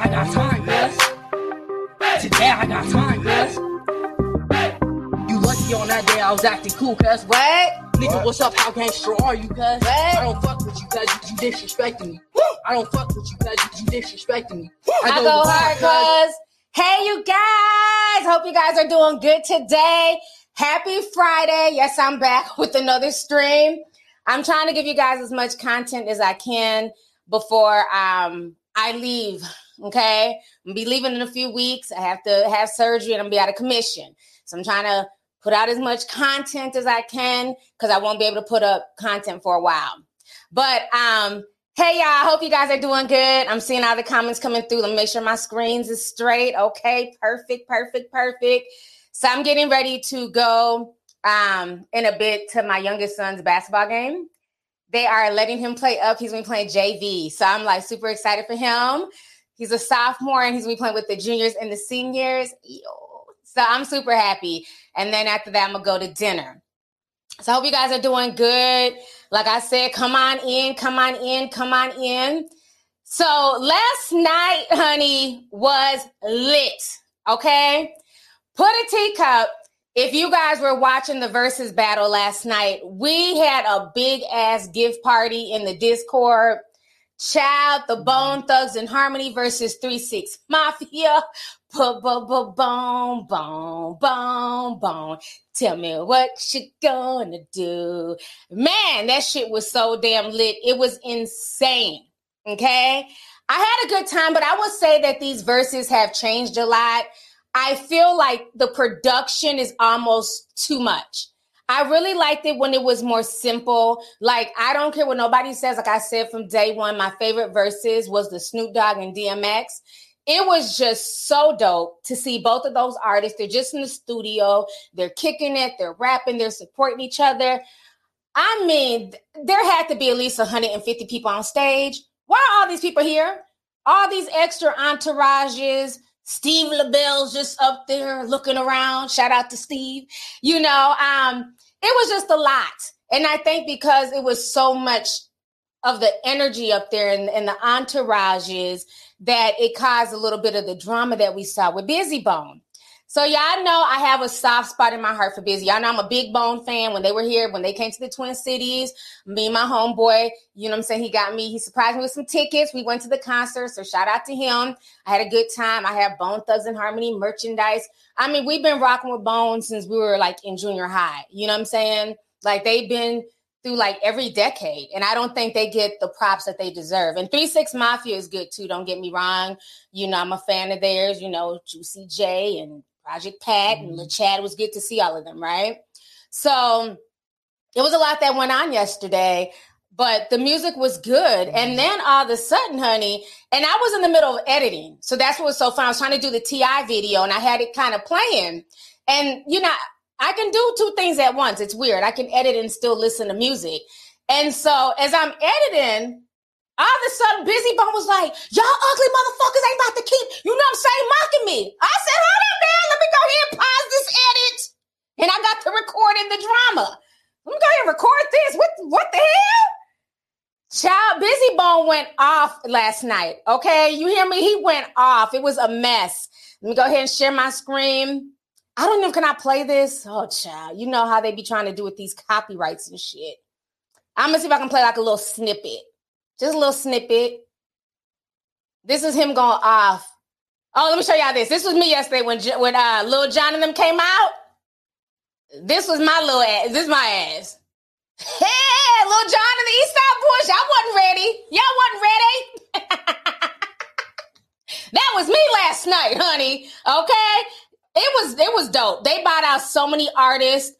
I got time, cuz. Today I got time, cuz. You lucky on that day I was acting cool, cuz. What? Nigga, What? what's up? How gangster are you, cuz? What? I don't fuck with you, cuz. You disrespecting me. I don't fuck with you, cuz. You disrespecting me. I go hard, cuz. Hey, you guys. Hope you guys are doing good today. Happy Friday. Yes, I'm back with another stream. I'm trying to give you guys as much content as I can before um, I leave. Okay. I'm be leaving in a few weeks. I have to have surgery and I'm be out of commission. So I'm trying to put out as much content as I can because I won't be able to put up content for a while. But um, hey y'all, I hope you guys are doing good. I'm seeing all the comments coming through. Let me make sure my screens is straight. Okay, perfect, perfect, perfect. So I'm getting ready to go um in a bit to my youngest son's basketball game. They are letting him play up. He's been playing JV. So I'm like super excited for him. He's a sophomore and he's gonna be playing with the juniors and the seniors. Ew. So I'm super happy. And then after that, I'm gonna go to dinner. So I hope you guys are doing good. Like I said, come on in, come on in, come on in. So last night, honey, was lit. Okay. Put a teacup. If you guys were watching the versus battle last night, we had a big ass gift party in the Discord. Child, the Bone Thugs and Harmony versus 3 6 Mafia. Boom, boom, boom, boom. Tell me what you gonna do. Man, that shit was so damn lit. It was insane. Okay. I had a good time, but I would say that these Verzuz have changed a lot. I feel like the production is almost too much. I really liked it when it was more simple. Like, I don't care what nobody says. Like I said from day one, my favorite Verzuz was the Snoop Dogg and DMX. It was just so dope to see both of those artists. They're just in the studio, they're kicking it, they're rapping, they're supporting each other. I mean, there had to be at least 150 people on stage. Why are all these people here? All these extra entourages. Steve Lobel's just up there looking around. Shout out to Steve. You know, um, it was just a lot. And I think because it was so much of the energy up there and, and the entourages that it caused a little bit of the drama that we saw with Bizzy Bone. So y'all know I have a soft spot in my heart for Bizzy. Y'all know I'm a big Bone fan. When they were here, when they came to the Twin Cities, me and my homeboy, you know what I'm saying? He got me, he surprised me with some tickets. We went to the concert. So shout out to him. I had a good time. I have Bone Thugs and Harmony merchandise. I mean, we've been rocking with Bone since we were like in junior high. You know what I'm saying? Like they've been through like every decade. And I don't think they get the props that they deserve. And 3 6 Mafia is good too. Don't get me wrong. You know, I'm a fan of theirs, you know, Juicy J and Project Pat and mm-hmm. Lil Chad. It was good to see all of them, right? So it was a lot that went on yesterday, but the music was good. And mm-hmm. then all of a sudden, honey, and I was in the middle of editing. So that's what was so fun. I was trying to do the TI video and I had it kind of playing. And, you know, I can do two things at once. It's weird. I can edit and still listen to music. And so as I'm editing, all of a sudden, Bizzy Bone was like, Y'all ugly motherfuckers ain't about to keep, you know what I'm saying, mocking me. I said, Hold on, man. Let me go ahead and pause this edit. And I got to record in the drama. Let me go ahead and record this. What, what the hell? Child, Bizzy Bone went off last night. Okay, you hear me? He went off. It was a mess. Let me go ahead and share my screen. I don't know. Can I play this? Oh, child, you know how they be trying to do with these copyrights and shit. I'm gonna see if I can play like a little snippet, just a little snippet. This is him going off. Oh, let me show y'all this. This was me yesterday when when uh, Lil Jon and them came out. This was my little ass. This is my ass. Hey, Lil Jon and the East Side Boys, y'all wasn't ready. Y'all wasn't ready. that was me last night, honey. Okay, it was it was dope. They bought out so many artists.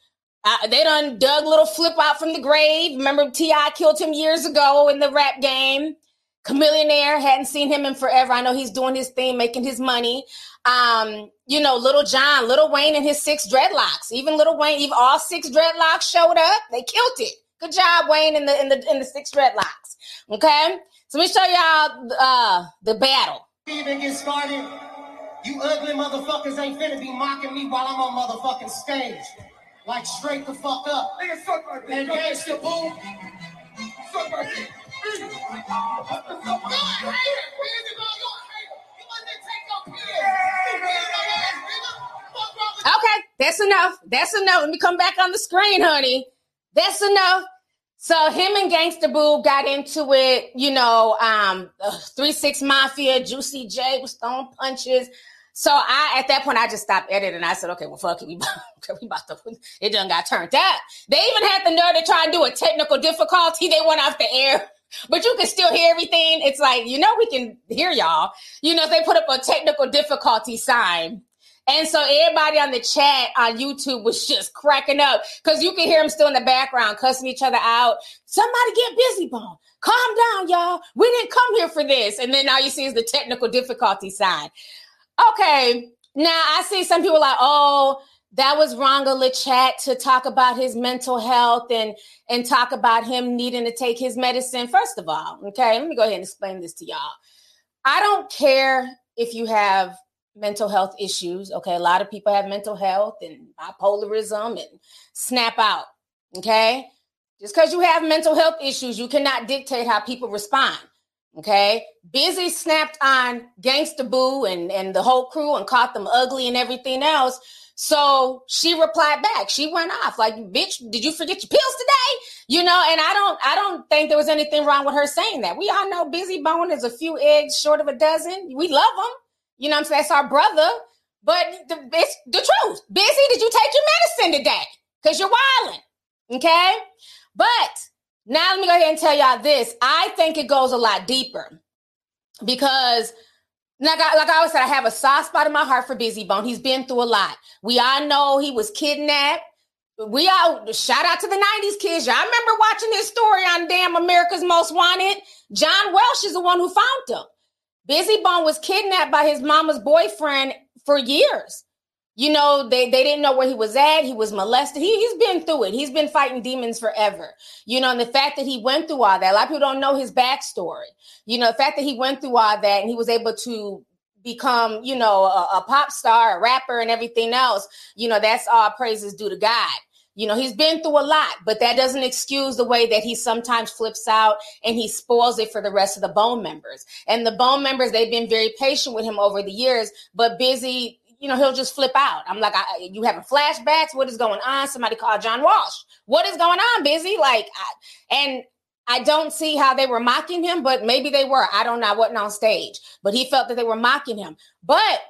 They done dug little flip out from the grave. Remember Ti killed him years ago in the rap game. Chamillionaire hadn't seen him in forever. I know he's doing his thing, making his money. Um, you know, Little Jon, Little Wayne, and his six dreadlocks. Even Little Wayne, even all six dreadlocks showed up. They killed it. Good job, Wayne, in the in the in the six dreadlocks. Okay, so let me show y'all uh, the battle. even get started, you ugly motherfuckers ain't finna be mocking me while I'm on motherfucking stage. Like straight the fuck up. Nigga, suck like dick. And gangsta boom. Suck like dick. You're a hater. Where's it? You're a hater. You must take your pills. Okay, that's enough. That's enough. Let me come back on the screen, honey. That's enough. So him and Gangsta Boo got into it, you know, um, 3 Six Mafia, Juicy J was throwing punches. So I, at that point, I just stopped editing. I said, okay, well, fuck it. We, we about to, it done got turned out. They even had the nerve to try and do a technical difficulty. They went off the air, but you can still hear everything. It's like, you know, we can hear y'all. You know, they put up a technical difficulty sign. And so everybody on the chat on YouTube was just cracking up because you can hear them still in the background cussing each other out. Somebody get Bizzy, bone. Calm down, y'all. We didn't come here for this. And then all you see is the technical difficulty sign. Okay. Now I see some people like, oh, that was Rhonda chat to talk about his mental health and and talk about him needing to take his medicine. First of all, okay, let me go ahead and explain this to y'all. I don't care if you have mental health issues. Okay, a lot of people have mental health and bipolarism and snap out. Okay, just because you have mental health issues, you cannot dictate how people respond. Okay, Bizzy snapped on Gangsta Boo and and the whole crew and caught them ugly and everything else. So she replied back. She went off like, "Bitch, did you forget your pills today?" You know, and I don't, I don't think there was anything wrong with her saying that. We all know Bizzy Bone is a few eggs short of a dozen. We love him. You know I'm saying? That's our brother. But the, it's the truth. Bizzy, did you take your medicine today? Because you're wilding. Okay? But now let me go ahead and tell y'all this. I think it goes a lot deeper because like I, like I always said, I have a soft spot in my heart for Bizzy Bone. He's been through a lot. We all know he was kidnapped. We all shout out to the 90s kids. Y'all remember watching his story on damn America's Most Wanted? John Walsh is the one who found him. Bizzy Bone was kidnapped by his mama's boyfriend for years. You know, they, they didn't know where he was at. He was molested. He, he's been through it. He's been fighting demons forever. You know, and the fact that he went through all that, a lot of people don't know his backstory. You know, the fact that he went through all that and he was able to become, you know, a, a pop star, a rapper, and everything else, you know, that's all praises due to God. You know, he's been through a lot, but that doesn't excuse the way that he sometimes flips out and he spoils it for the rest of the bone members. And the bone members, they've been very patient with him over the years, but Bizzy, you know, he'll just flip out. I'm like, I, you having flashbacks? What is going on? Somebody called John Walsh. What is going on, Bizzy? Like, I, and I don't see how they were mocking him, but maybe they were. I don't know. I wasn't on stage, but he felt that they were mocking him. But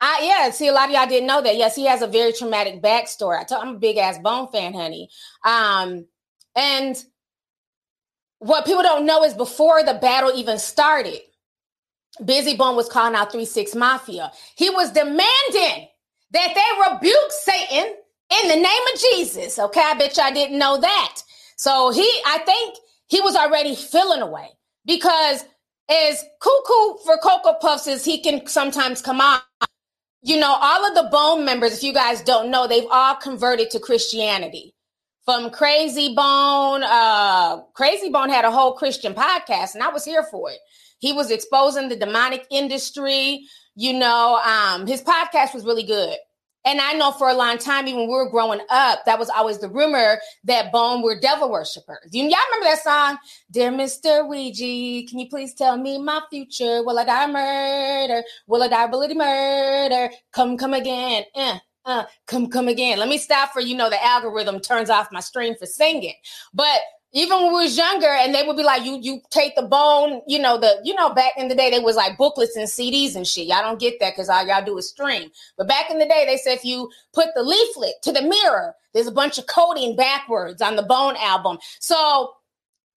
I yeah, see a lot of y'all didn't know that. Yes, he has a very traumatic backstory. I told I'm a big ass Bone fan, honey. Um, and what people don't know is before the battle even started, Bizzy Bone was calling out Three Six Mafia. He was demanding that they rebuke Satan in the name of Jesus. Okay, I bet y'all didn't know that. So he, I think he was already feeling away because as cuckoo for Cocoa Puffs as he can sometimes come out you know, all of the Bone members, if you guys don't know, they've all converted to Christianity. From Krayzie Bone, uh, Krayzie Bone had a whole Christian podcast, and I was here for it. He was exposing the demonic industry. You know, um, his podcast was really good. And I know for a long time, even when we were growing up, that was always the rumor that Bone were devil worshippers. You, y'all remember that song? Dear Mr. Ouija, can you please tell me my future? Will I die murder? Will I die bloody murder? Come, come again. Uh, uh, come, come again. Let me stop for, you know, the algorithm turns off my stream for singing. But even when we was younger and they would be like you you take the bone you know the you know back in the day they was like booklets and cds and shit. Y'all don't get that because all y'all do is stream. But back in the day they said if you put the leaflet to the mirror there's a bunch of coding backwards on the bone album. So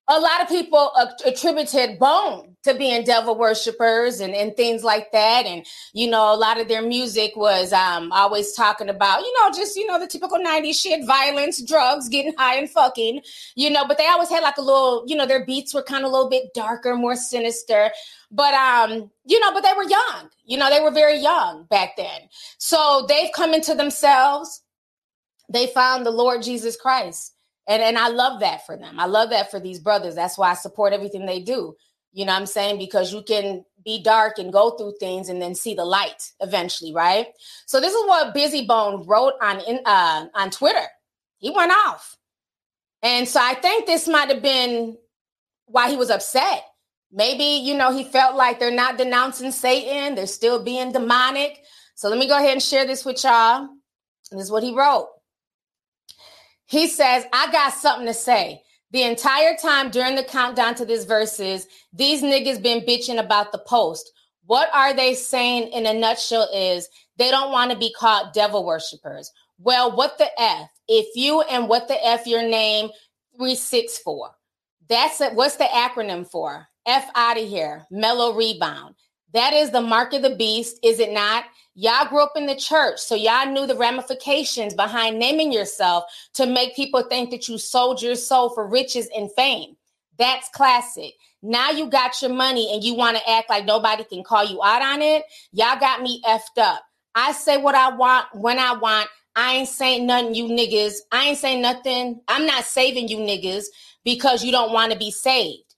a lot of people attributed Bone to being devil worshippers and, and things like that. And, you know, a lot of their music was um, always talking about, you know, just, you know, the typical 90s shit, violence, drugs, getting high and fucking, you know, but they always had like a little, you know, their beats were kind of a little bit darker, more sinister. But, um, you know, but they were young, you know, they were very young back then. So they've come into themselves. They found the Lord Jesus Christ and and I love that for them. I love that for these brothers. That's why I support everything they do. You know I'm saying? Because you can be dark and go through things and then see the light eventually, right? So this is what Bizzy Bone wrote on in, uh, on Twitter. He went off. And so I think this might have been why he was upset. Maybe, you know, he felt like they're not denouncing Satan, they're still being demonic. So let me go ahead and share this with y'all. This is what he wrote. He says, I got something to say. The entire time during the countdown to this Verzuz, these niggas been bitching about the post. What are they saying in a nutshell is they don't want to be called devil worshippers. Well, what the F? If you and what the F your name 364. That's it. What's the acronym for? F out of here. Mellow rebound. That is the mark of the beast, is it not? Y'all grew up in the church, so y'all knew the ramifications behind naming yourself to make people think that you sold your soul for riches and fame. That's classic. Now you got your money and you want to act like nobody can call you out on it. Y'all got me effed up. I say what I want when I want. I ain't saying nothing, you niggas. I ain't saying nothing. I'm not saving you niggas because you don't want to be saved.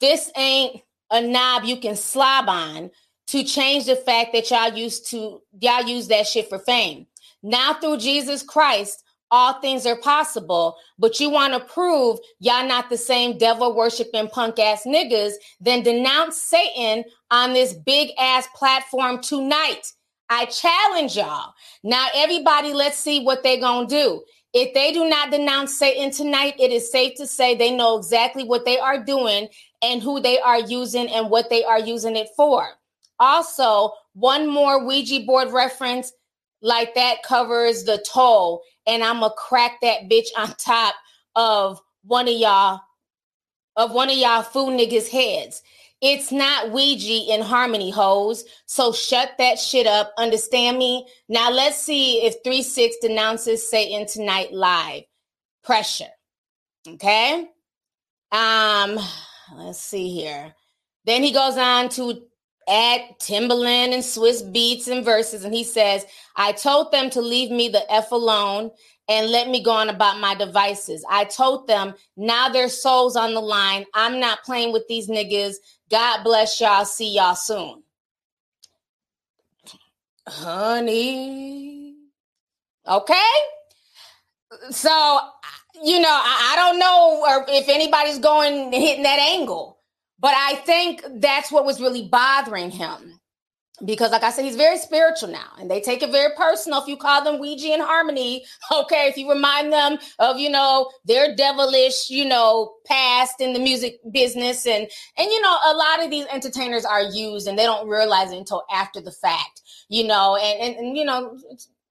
This ain't a knob you can slob on to change the fact that y'all used to y'all use that shit for fame. Now through Jesus Christ, all things are possible, but you want to prove y'all not the same devil worshiping punk ass niggas, then denounce Satan on this big ass platform tonight. I challenge y'all. Now, everybody, let's see what they're going to do. If they do not denounce Satan tonight, it is safe to say they know exactly what they are doing and who they are using and what they are using it for. Also, one more Ouija board reference like that covers the toll, and I'm gonna crack that bitch on top of one of y'all of one of y'all fool niggas' heads. It's not Ouija in harmony, hoes. So shut that shit up. Understand me? Now let's see if 3 6 denounces Satan tonight live. Pressure. Okay. Um, let's see here. Then he goes on to add Timbaland and Swizz Beatz and Verzuz, and he says, I told them to leave me the F alone and let me go on about my devices. I told them now their souls on the line. I'm not playing with these niggas. God bless y'all. See y'all soon. Honey. Okay. So, you know, I, I don't know if anybody's going hitting that angle, but I think that's what was really bothering him. Because like i said he's very spiritual now and they take it very personal. If you call them ouija and harmony okay if you remind them of you know their devilish you know past in the music business and and you know a lot of these entertainers are used and they don't realize it until after the fact you know and and, and you know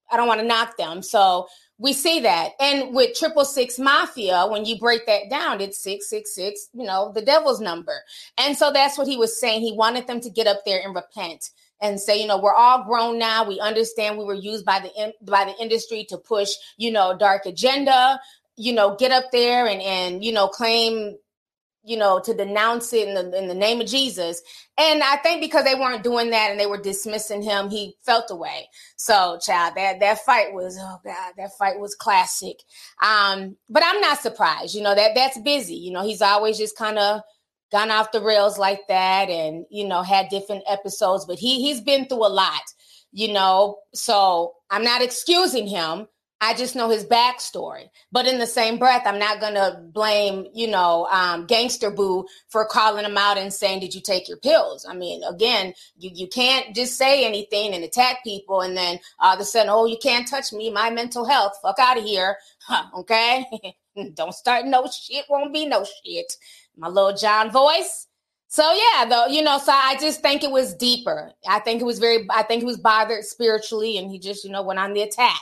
i don't want to knock them. So we see that and with triple six mafia when you break that down it's 666 you know the devil's number and so that's what he was saying he wanted them to get up there and repent and say, you know, we're all grown now. We understand we were used by the by the industry to push, you know, dark agenda. You know, get up there and and you know claim, you know, to denounce it in the in the name of Jesus. And I think because they weren't doing that and they were dismissing him, he felt away. So, child, that that fight was oh god, that fight was classic. Um, but I'm not surprised. You know that that's Bizzy. You know, he's always just kind of gone off the rails like that and you know had different episodes but he he's been through a lot you know so i'm not excusing him i just know his backstory. But in the same breath i'm not gonna blame you know um, Gangsta Boo for calling him out and saying did you take your pills? I mean again you, you can't just say anything and attack people and then all of a sudden oh you can't touch me. My mental health. Fuck out of here. Huh, okay? Don't start no shit. Won't be no shit. My little Jon voice. So yeah, though, you know, so I just think it was deeper. I think it was very I think he was bothered spiritually and he just, you know, went on the attack.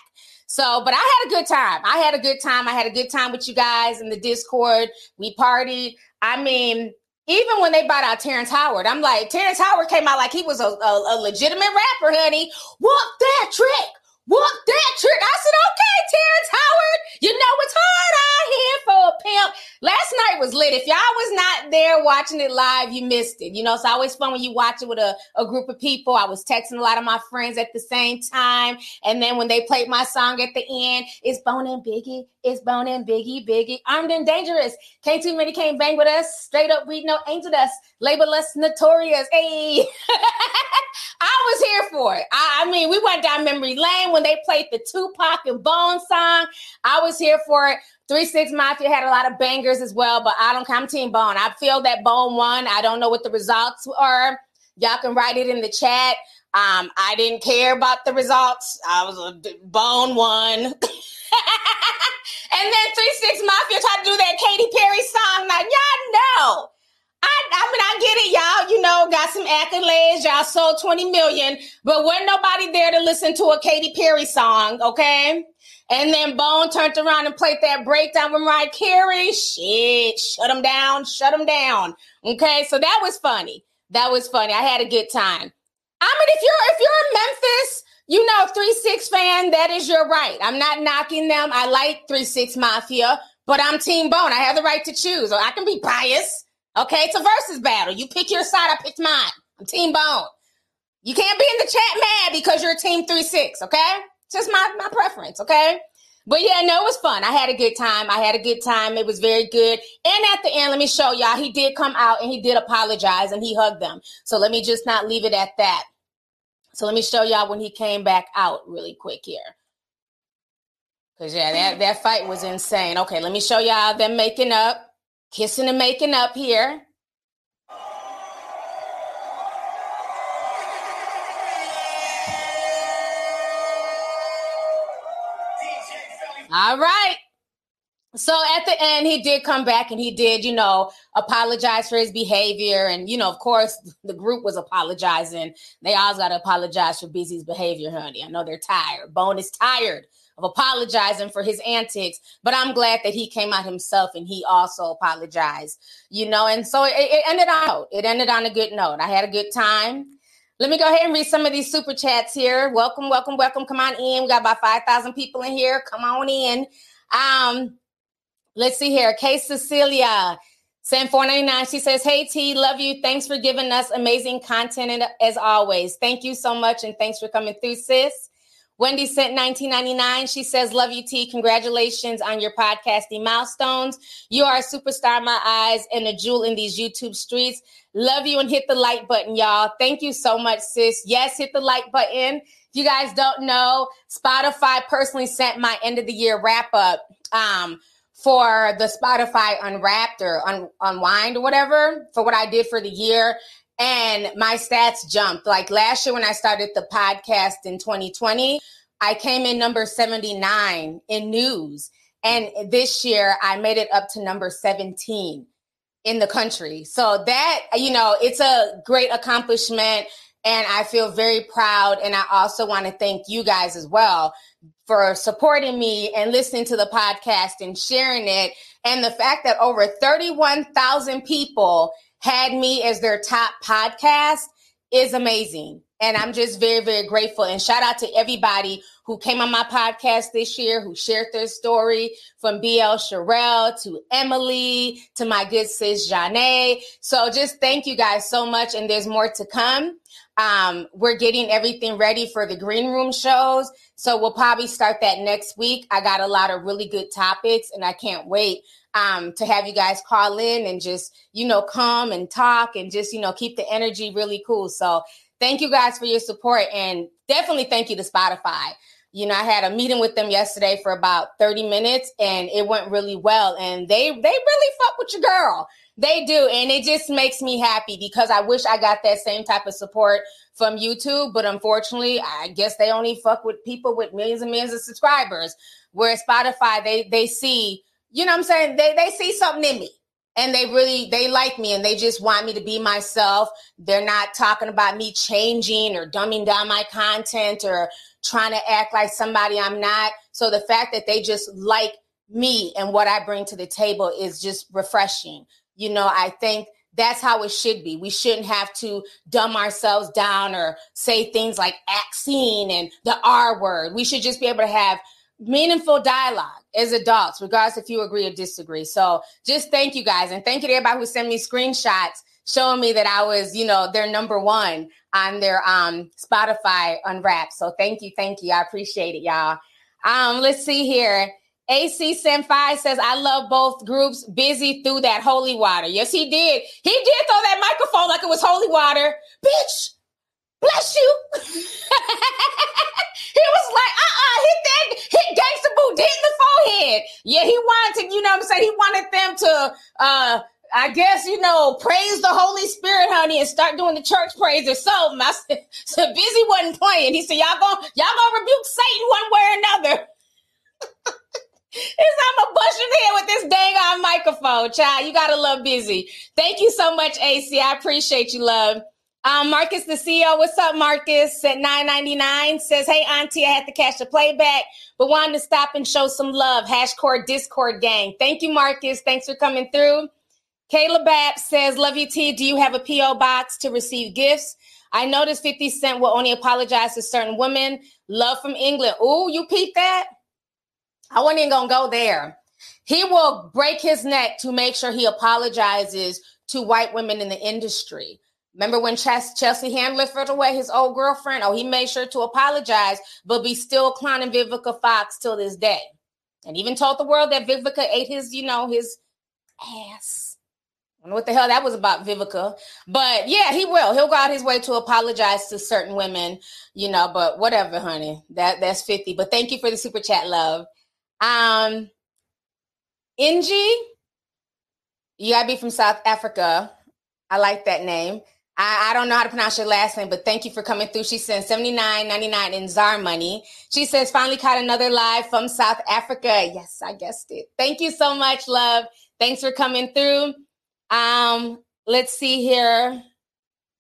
So, but I had a good time. I had a good time. I had a good time with you guys in the Discord. We partied. I mean, even when they bought out Terrence Howard, I'm like, Terrence Howard came out like he was a, a, a legitimate rapper, honey. Whoop that trick. Whoop that trick. I said, okay, Terrence Howard, you know it's hard out here for a pimp. Last night was lit. If y'all was not there watching it live, you missed it. You know, it's always fun when you watch it with a, a group of people. I was texting a lot of my friends at the same time. And then when they played my song at the end, it's Bone and Biggie, it's Bone and Biggie, Biggie, armed and dangerous. Can't too many came bang with us. Straight up, we no angel dust. Label us notorious. Hey, I was here for it. I, I mean, we went down memory lane when they played the Tupac and Bone song. I was here for it. Three Six Mafia had a lot of bangers as well, but I don't come Team Bone. I feel that Bone won. I don't know what the results are. Y'all can write it in the chat. Um, I didn't care about the results. I was a bone one. and then Three Six Mafia tried to do that Katy Perry song. Now y'all know. I, I mean, I get it, y'all. You know, got some accolades. Y'all sold 20 million, but wasn't nobody there to listen to a Katy Perry song, okay? And then Bone turned around and played that breakdown with Mariah Carey. Shit, shut him down, shut him down. Okay, so that was funny. That was funny. I had a good time. I mean, if you're if you're a Memphis, you know, three six fan, that is your right. I'm not knocking them. I like three six Mafia, but I'm Team Bone. I have the right to choose. I can be biased. Okay, it's a versus battle. You pick your side. I picked mine. I'm Team Bone. You can't be in the chat mad because you're Team Three Six. Okay just my my preference, okay? But yeah, no, it was fun. I had a good time. I had a good time. It was very good. And at the end, let me show y'all, he did come out and he did apologize and he hugged them. So let me just not leave it at that. So let me show y'all when he came back out really quick here. Cause yeah, that, that fight was insane. Okay, let me show y'all them making up, kissing and making up here. All right. So at the end, he did come back and he did, you know, apologize for his behavior. And, you know, of course, the group was apologizing. They all got to apologize for Bizzy's behavior, honey. I know they're tired. Bone is tired of apologizing for his antics, but I'm glad that he came out himself and he also apologized, you know. And so it, it ended out. It ended on a good note. I had a good time. Let me go ahead and read some of these super chats here. Welcome, welcome, welcome. Come on in. We got about 5,000 people in here. Come on in. Um, let's see here. K Cecilia, Sam 499. She says, Hey T, love you. Thanks for giving us amazing content as always. Thank you so much. And thanks for coming through, sis. Wendy sent 1999. She says, Love you, T. Congratulations on your podcasting milestones. You are a superstar in my eyes and a jewel in these YouTube streets. Love you and hit the like button, y'all. Thank you so much, sis. Yes, hit the like button. If you guys don't know, Spotify personally sent my end of the year wrap up um, for the Spotify Unwrapped or un- Unwind or whatever for what I did for the year. And my stats jumped. Like last year when I started the podcast in 2020, I came in number 79 in news. And this year I made it up to number 17 in the country. So that, you know, it's a great accomplishment and I feel very proud. And I also want to thank you guys as well for supporting me and listening to the podcast and sharing it. And the fact that over 31,000 people had me as their top podcast is amazing. And I'm just very, very grateful. And shout out to everybody who came on my podcast this year, who shared their story from BL Sherelle to Emily to my good sis Janae. So just thank you guys so much. And there's more to come. Um, we're getting everything ready for the green room shows. So we'll probably start that next week. I got a lot of really good topics and I can't wait um, to have you guys call in and just, you know, come and talk and just, you know, keep the energy really cool. So thank you guys for your support and definitely thank you to Spotify. You know, I had a meeting with them yesterday for about 30 minutes and it went really well. And they they really fuck with your girl. They do. And it just makes me happy because I wish I got that same type of support from YouTube. But unfortunately, I guess they only fuck with people with millions and millions of subscribers. Whereas Spotify, they they see you know what I'm saying? They they see something in me and they really they like me and they just want me to be myself. They're not talking about me changing or dumbing down my content or trying to act like somebody I'm not. So the fact that they just like me and what I bring to the table is just refreshing. You know, I think that's how it should be. We shouldn't have to dumb ourselves down or say things like vaccine and the R word. We should just be able to have meaningful dialogue as adults, regardless if you agree or disagree. So just thank you guys. And thank you to everybody who sent me screenshots showing me that I was, you know, their number one on their um Spotify unwrapped. So thank you, thank you. I appreciate it, y'all. Um, let's see here. AC Senpai says, I love both groups. Bizzy through that holy water. Yes, he did. He did throw that microphone like it was holy water. Bitch, bless you. he was like, uh-uh, hit that, hit gangster boot, hit in the forehead. Yeah, he wanted to, you know what I'm saying? He wanted them to uh I guess you know, praise the Holy Spirit, honey, and start doing the church praise or something. I said, so Bizzy wasn't playing. He said, y'all gonna y'all gonna rebuke Satan one way or another. It's I'm a bush in here with this dang on microphone, child. You gotta love Bizzy. Thank you so much, AC. I appreciate you, love. Um, Marcus, the CEO. What's up, Marcus? At 9.99 says, "Hey, Auntie, I had to catch the playback, but wanted to stop and show some love." Hashcore Discord gang. Thank you, Marcus. Thanks for coming through. Kayla Bapp says, "Love you, T. Do you have a PO box to receive gifts?" I noticed 50 Cent will only apologize to certain women. Love from England. Ooh, you peeped that? I wasn't even gonna go there. He will break his neck to make sure he apologizes to white women in the industry. Remember when Chelsea Handler threw away his old girlfriend? Oh, he made sure to apologize, but be still clowning Vivica Fox till this day. And even told the world that Vivica ate his, you know, his ass. I don't know what the hell that was about, Vivica. But yeah, he will. He'll go out his way to apologize to certain women, you know, but whatever, honey. That that's 50. But thank you for the super chat, love. Um, Inji, you gotta be from South Africa. I like that name. I, I, don't know how to pronounce your last name, but thank you for coming through. She sent seventy nine ninety nine in ZAR money. She says, finally caught another live from South Africa. Yes, I guessed it. Thank you so much, love. Thanks for coming through. Um, let's see here.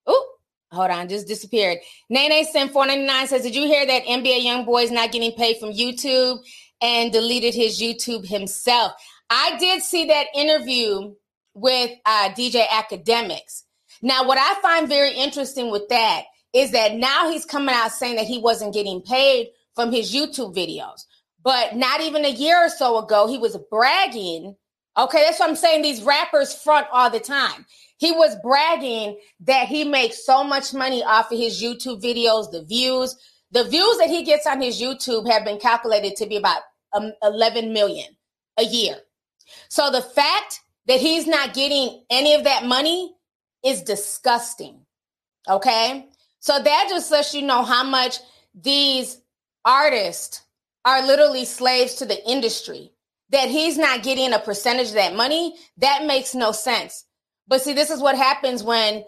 Oh, hold on, just disappeared. Nene sent 499 says, Did you hear that NBA Youngboy is not getting paid from YouTube? and deleted his YouTube himself. I did see that interview with uh, DJ Akademiks. Now, what I find very interesting with that is that now he's coming out saying that he wasn't getting paid from his YouTube videos. But not even a year or so ago, he was bragging. Okay, that's what I'm saying. These rappers front all the time. He was bragging that he makes so much money off of his YouTube videos, the views. The views that he gets on his YouTube have been calculated to be about um, 11 million a year. So the fact that he's not getting any of that money is disgusting. Okay. So that just lets you know how much these artists are literally slaves to the industry. That he's not getting a percentage of that money, that makes no sense. But see, this is what happens when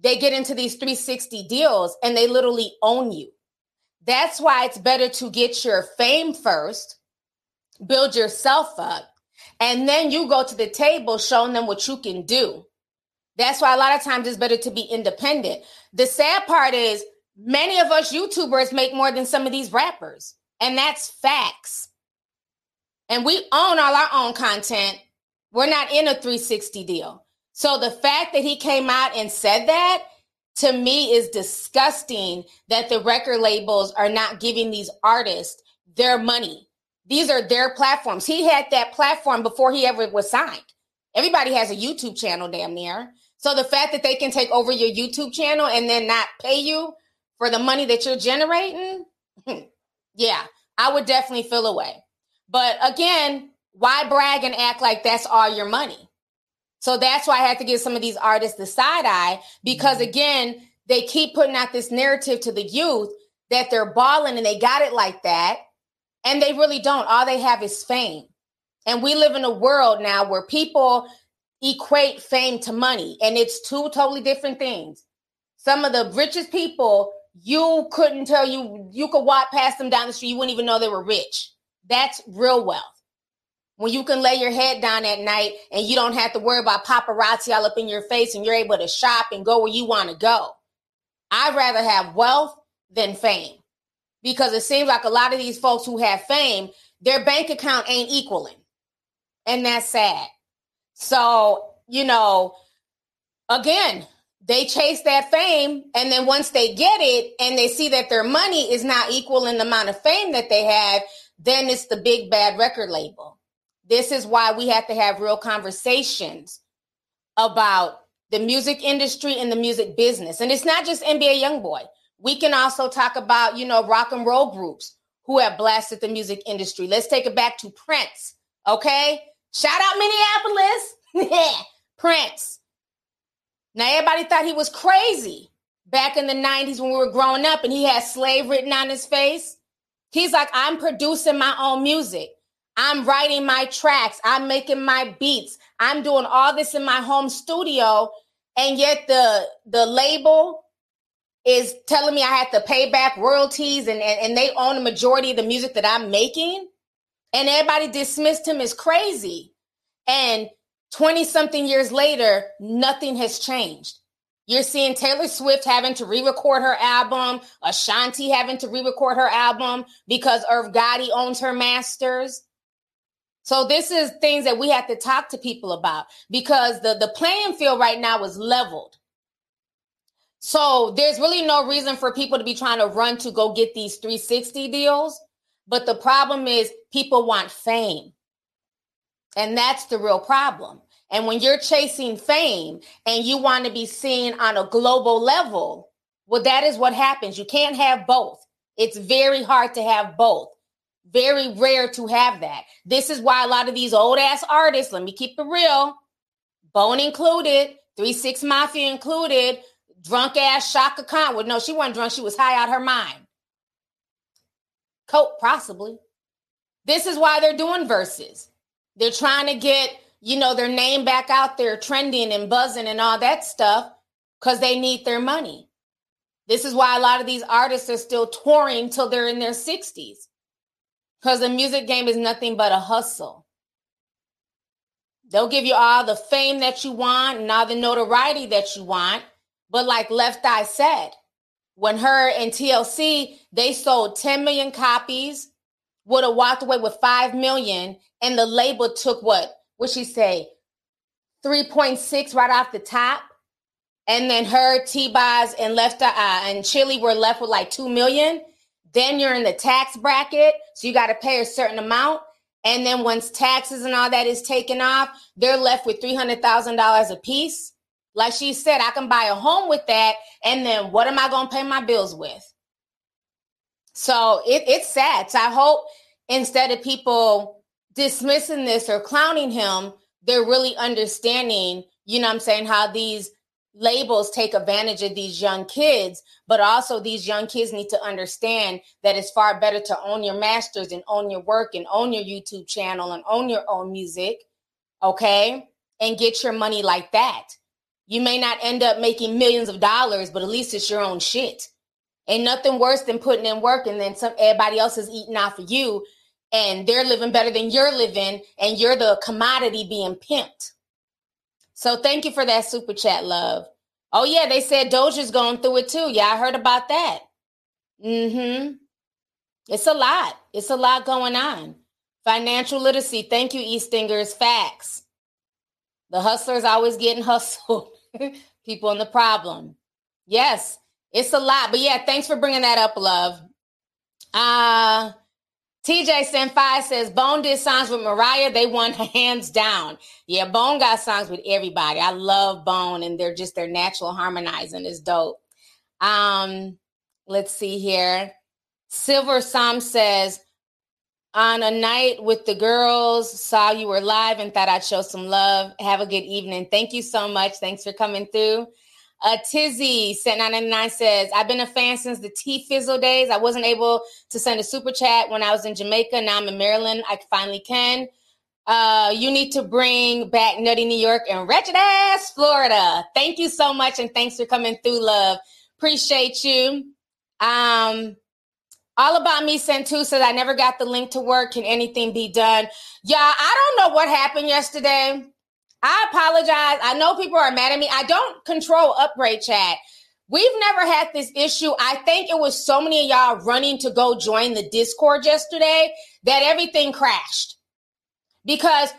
they get into these 360 deals and they literally own you. That's why it's better to get your fame first build yourself up, and then you go to the table showing them what you can do. That's why a lot of times it's better to be independent. The sad part is many of us YouTubers make more than some of these rappers, and that's facts. And we own all our own content. We're not in a 360 deal. So the fact that he came out and said that to me is disgusting that the record labels are not giving these artists their money. These are their platforms. He had that platform before he ever was signed. Everybody has a YouTube channel, damn near. So the fact that they can take over your YouTube channel and then not pay you for the money that you're generating, yeah, I would definitely feel away. But again, why brag and act like that's all your money? So that's why I had to give some of these artists the side eye because mm-hmm. again, they keep putting out this narrative to the youth that they're balling and they got it like that and they really don't. All they have is fame. And we live in a world now where people equate fame to money, and it's two totally different things. Some of the richest people, you couldn't tell you, you could walk past them down the street, you wouldn't even know they were rich. That's real wealth. When you can lay your head down at night and you don't have to worry about paparazzi all up in your face and you're able to shop and go where you want to go. I'd rather have wealth than fame because it seems like a lot of these folks who have fame, their bank account ain't equaling. And that's sad. So, you know, again, they chase that fame. And then once they get it and they see that their money is not equal in the amount of fame that they have, then it's the big bad record label. This is why we have to have real conversations about the music industry and the music business. And it's not just NBA Youngboy. We can also talk about, you know, rock and roll groups who have blasted the music industry. Let's take it back to Prince. Okay. Shout out Minneapolis. Prince. Now, everybody thought he was crazy back in the 90s when we were growing up and he had slave written on his face. He's like, I'm producing my own music. I'm writing my tracks. I'm making my beats. I'm doing all this in my home studio. And yet the the label is telling me I have to pay back royalties and, and, and they own the majority of the music that I'm making. And everybody dismissed him as crazy. And 20 something years later, nothing has changed. You're seeing Taylor Swift having to re-record her album, Ashanti having to re-record her album because Irv Gotti owns her masters. So this is things that we have to talk to people about because the, the playing field right now is leveled. So there's really no reason for people to be trying to run to go get these 360 deals. But the problem is people want fame. And that's the real problem. And when you're chasing fame and you want to be seen on a global level, well, that is what happens. You can't have both. It's very hard to have both. Very rare to have that. This is why a lot of these old ass artists, let me keep it real, Bone included, 3 6 Mafia included, drunk ass Chaka Khan. Well, no, she wasn't drunk. She was high out her mind. Cope, possibly. This is why they're doing Verzuz. They're trying to get you know, their name back out there trending and buzzing and all that stuff because they need their money. This is why a lot of these artists are still touring till they're in their 60s because the music game is nothing but a hustle. They'll give you all the fame that you want and all the notoriety that you want. But like Left Eye said, when her and TLC, they sold 10 million copies, would have walked away with 5 million, and the label took what? what she say? 3.6 right off the top? And then her t-boz and left uh, and Chilli were left with like 2 million? Then you're in the tax bracket so you got to pay a certain amount. And then once taxes and all that is taken off they're left with $300000 a piece like she said i can buy a home with that and then what am i going to pay my bills with so it, it's sad so i hope instead of people dismissing this or clowning him, they're really understanding, you know I'm saying, how these labels take advantage of these young kids, but also these young kids need to understand that it's far better to own your masters and own your work and own your YouTube channel and own your own music, okay? And get your money like that. You may not end up making millions of dollars, but at least it's your own shit. Ain't nothing worse than putting in work and then some everybody else is eating off of you and they're living better than you're living and you're the commodity being pimped. So thank you for that super chat, love. Oh yeah, they said Doja's going through it too. Yeah, I heard about that. Mm-hmm. It's a lot. It's a lot going on. Financial literacy. Thank you, Eastingers. Facts. The hustler's always getting hustled. People in the problem. Yes, it's a lot. But yeah, thanks for bringing that up, love. Uh TJ Senpai says Bone did songs with Mariah. They won hands down. Yeah, Bone got songs with everybody. I love Bone, and they're just their natural harmonizing is dope. Um, let's see here. Silver Psalm says, on a night with the girls, saw you were live and thought I'd show some love. Have a good evening. Thank you so much. Thanks for coming through. Uh, Tizzy sent 999 says, I've been a fan since the T Fizzle days. I wasn't able to send a super chat when I was in Jamaica. Now I'm in Maryland. I finally can. Uh, you need to bring back Nutty New York and Wretched Ass Florida. Thank you so much. And thanks for coming through, love. Appreciate you. Um, all about me sent two says I never got the link to work. Can anything be done? Yeah, I don't know what happened yesterday. I apologize. I know people are mad at me. I don't control upgrade chat. We've never had this issue. I think it was so many of y'all running to go join the Discord yesterday that everything crashed. Because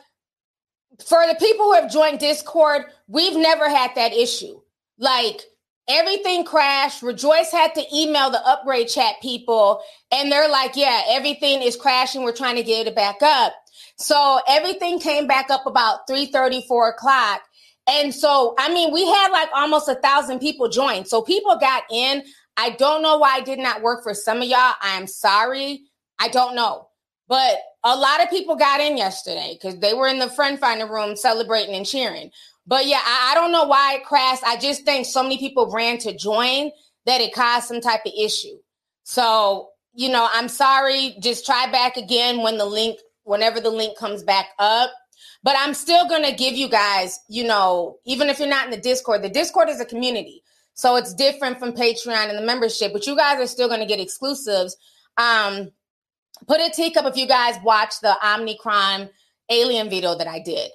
for the people who have joined Discord, we've never had that issue. Like everything crashed. Rejoice had to email the upgrade chat people, and they're like, Yeah, everything is crashing. We're trying to get it back up. So everything came back up about 3 4 o'clock. And so, I mean, we had like almost a thousand people join. So people got in. I don't know why it did not work for some of y'all. I'm sorry. I don't know. But a lot of people got in yesterday because they were in the friend finder room celebrating and cheering. But yeah, I, I don't know why it crashed. I just think so many people ran to join that it caused some type of issue. So, you know, I'm sorry. Just try back again when the link whenever the link comes back up. But I'm still going to give you guys, you know, even if you're not in the Discord, the Discord is a community. So it's different from Patreon and the membership, but you guys are still going to get exclusives. Um, put a teacup if you guys watch the Omnicron alien video that I did.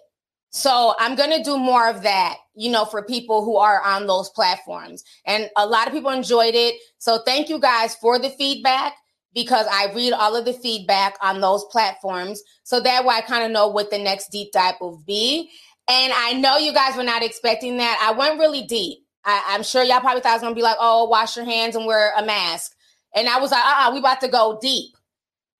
So I'm going to do more of that, you know, for people who are on those platforms. And a lot of people enjoyed it. So thank you guys for the feedback because I read all of the feedback on those platforms. So that way I kind of know what the next deep dive will be. And I know you guys were not expecting that. I went really deep. I, am sure y'all probably thought I was gonna be like, oh, wash your hands and wear a mask. And I was like, uh-uh, we about to go deep.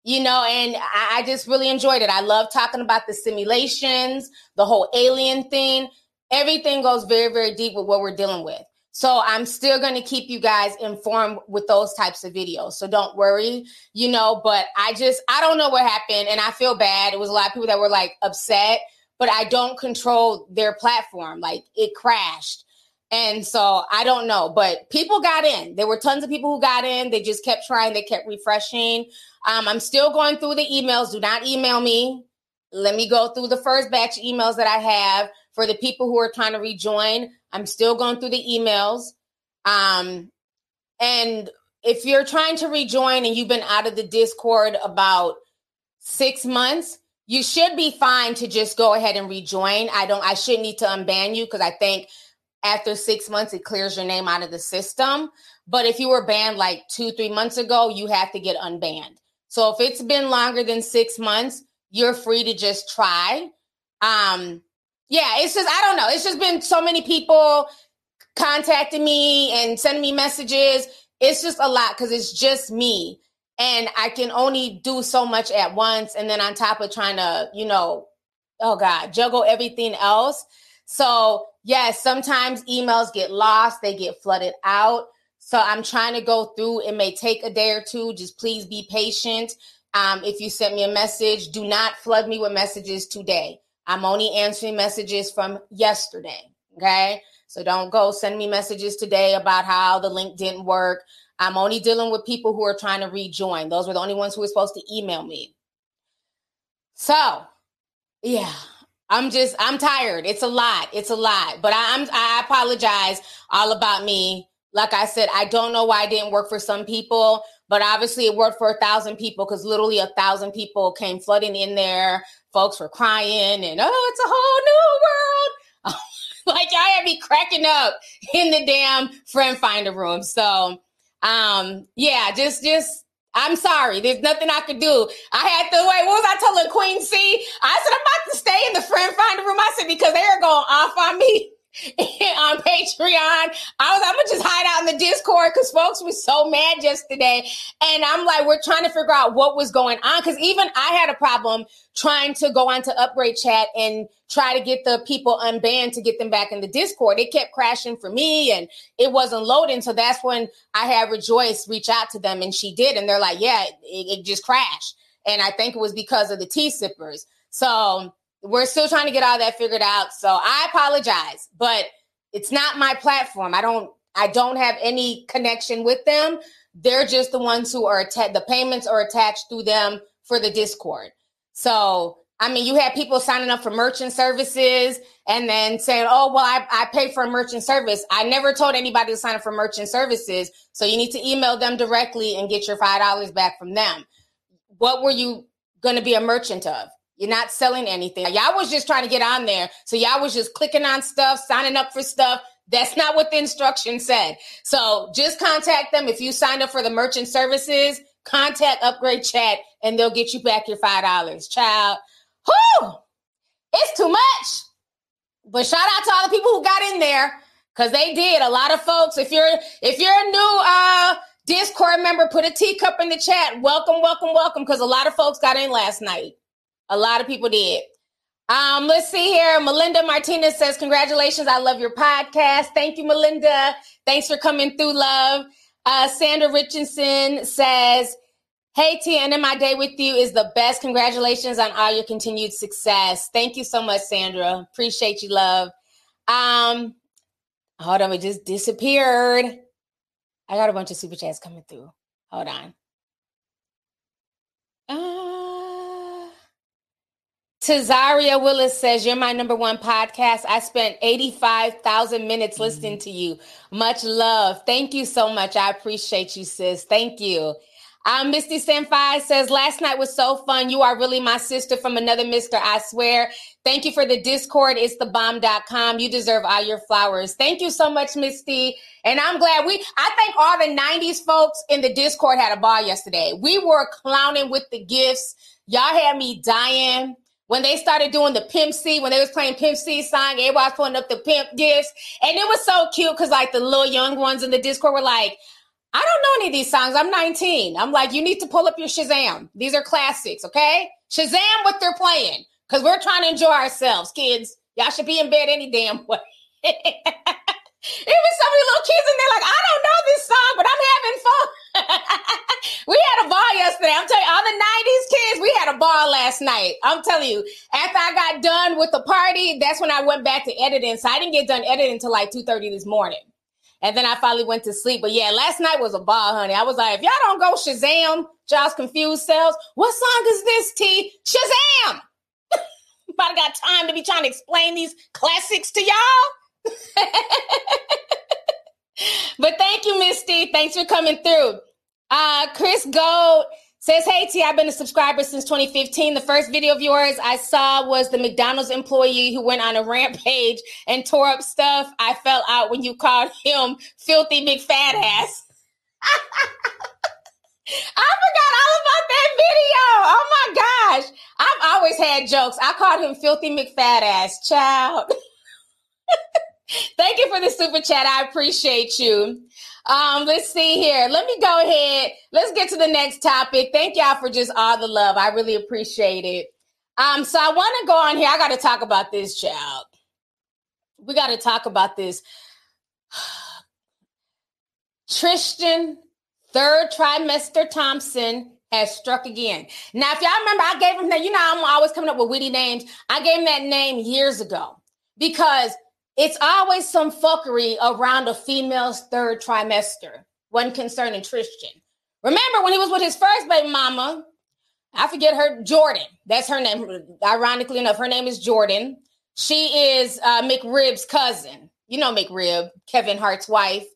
You know, and I, I just really enjoyed it. I love talking about the simulations, the whole alien thing. Everything goes very, very deep with what we're dealing with. So I'm still going to keep you guys informed with those types of videos. So don't worry, you know, but I just, I don't know what happened and I feel bad. It was a lot of people that were like upset, but I don't control their platform. Like it crashed. And so I don't know, but people got in. There were tons of people who got in. They just kept trying, they kept refreshing. Um, I'm still going through the emails. Do not email me. Let me go through the first batch of emails that I have for the people who are trying to rejoin. I'm still going through the emails. Um, and if you're trying to rejoin and you've been out of the Discord about six months, you should be fine to just go ahead and rejoin. I don't, I shouldn't need to unban you because I think after six months it clears your name out of the system. But if you were banned like two, three months ago, you have to get unbanned. So if it's been longer than six months, you're free to just try. Um, yeah, it's just I don't know. It's just been so many people contacting me and sending me messages. It's just a lot because it's just me. And I can only do so much at once. And then on top of trying to, you know, oh God, juggle everything else. So, yes, sometimes emails get lost, they get flooded out. So, I'm trying to go through. It may take a day or two. Just please be patient. Um, if you sent me a message, do not flood me with messages today. I'm only answering messages from yesterday. Okay. So don't go send me messages today about how the link didn't work. I'm only dealing with people who are trying to rejoin. Those were the only ones who were supposed to email me. So, yeah, I'm just I'm tired. It's a lot. It's a lot. But I, am I apologize all about me. Like I said, I don't know why it didn't work for some people, but obviously it worked for a thousand people because literally a thousand people came flooding in there folks were crying and oh, it's a whole new world. like y'all had me cracking up in the damn friend finder room. So um yeah, just just I'm sorry. There's nothing I could do. I had to wait. What was I telling Queen C? I said I'm about to stay in the friend finder room. I said because they're going off on me. on Patreon. I was I'm gonna just hide out in the Discord because folks were so mad yesterday. And I'm like, we're trying to figure out what was going on. Cause even I had a problem trying to go onto upgrade chat and try to get the people unbanned to get them back in the Discord. It kept crashing for me and it wasn't loading. So that's when I had Rejoice reach out to them and she did. And they're like, yeah, it, it just crashed. And I think it was because of the tea sippers. So we're still trying to get all that figured out. So I apologize, but it's not my platform. I don't I don't have any connection with them. They're just the ones who are attached. The payments are attached through them for the Discord. So I mean, you had people signing up for merchant services and then saying, "Oh, well, I, I pay for a merchant service." I never told anybody to sign up for merchant services, so you need to email them directly and get your five dollars back from them. What were you going to be a merchant of? You're not selling anything. Y'all was just trying to get on there. So y'all was just clicking on stuff, signing up for stuff. That's not what the instruction said. So just contact them. If you signed up for the merchant services, contact Upgrade Chat and they'll get you back your $5. Child, whoo, it's too much. But shout out to all the people who got in there because they did. A lot of folks, if you're if you're a new uh Discord member, put a teacup in the chat. Welcome, welcome, welcome. Because a lot of folks got in last night. A lot of people did. Um, let's see here. Melinda Martinez says, Congratulations. I love your podcast. Thank you, Melinda. Thanks for coming through, love. Uh, Sandra Richardson says, Hey, T, and my day with you is the best. Congratulations on all your continued success. Thank you so much, Sandra. Appreciate you, love. Um, hold on, it just disappeared. I got a bunch of super chats coming through. Hold on. Uh, Tazaria Willis says, You're my number one podcast. I spent 85,000 minutes listening to you. Much love. Thank you so much. I appreciate you, sis. Thank you. Um, Misty Senpai says, Last night was so fun. You are really my sister from another mister, I swear. Thank you for the Discord. It's the bomb.com. You deserve all your flowers. Thank you so much, Misty. And I'm glad we, I think all the 90s folks in the Discord had a ball yesterday. We were clowning with the gifts. Y'all had me dying when they started doing the Pimp C, when they was playing Pimp C song, everybody was putting up the pimp gifts. And it was so cute because like the little young ones in the Discord were like, I don't know any of these songs. I'm 19. I'm like, you need to pull up your Shazam. These are classics, okay? Shazam what they're playing. Because we're trying to enjoy ourselves, kids. Y'all should be in bed any damn way. Even some of the little kids in there like, I don't know this song, but I'm having fun. we had a ball yesterday. I'm telling you, all the 90s kids, we had a ball last night. I'm telling you, after I got done with the party, that's when I went back to editing. So I didn't get done editing until like 2:30 this morning. And then I finally went to sleep. But yeah, last night was a ball, honey. I was like, if y'all don't go Shazam, y'all's confused selves. What song is this, T? Shazam! But I got time to be trying to explain these classics to y'all. but thank you, Misty. Thanks for coming through. Uh, Chris Gold says, Hey T, I've been a subscriber since 2015. The first video of yours I saw was the McDonald's employee who went on a rampage and tore up stuff. I fell out when you called him filthy McFat ass. I forgot all about that video. Oh my gosh. I've always had jokes. I called him filthy McFat ass, child. Thank you for the super chat. I appreciate you. Um, let's see here. Let me go ahead. Let's get to the next topic. Thank y'all for just all the love. I really appreciate it. Um, so I want to go on here. I got to talk about this, child. We got to talk about this. Tristan, third trimester Thompson has struck again. Now, if y'all remember, I gave him that. You know, I'm always coming up with witty names. I gave him that name years ago because it's always some fuckery around a female's third trimester when concerning Tristan. Remember when he was with his first baby mama, I forget her, Jordan. That's her name. Ironically enough, her name is Jordan. She is uh, McRib's cousin. You know McRib, Kevin Hart's wife.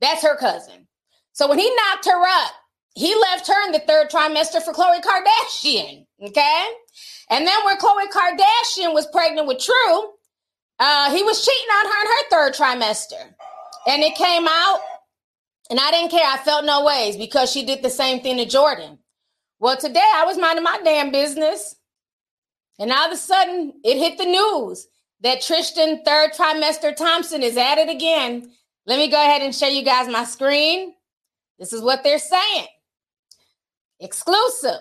That's her cousin. So when he knocked her up, he left her in the third trimester for Khloe Kardashian. Okay. And then when Khloe Kardashian was pregnant with True, uh, he was cheating on her in her third trimester. And it came out, and I didn't care. I felt no ways because she did the same thing to Jordan. Well, today I was minding my damn business. And all of a sudden, it hit the news that Tristan third trimester Thompson is at it again. Let me go ahead and show you guys my screen. This is what they're saying. Exclusive.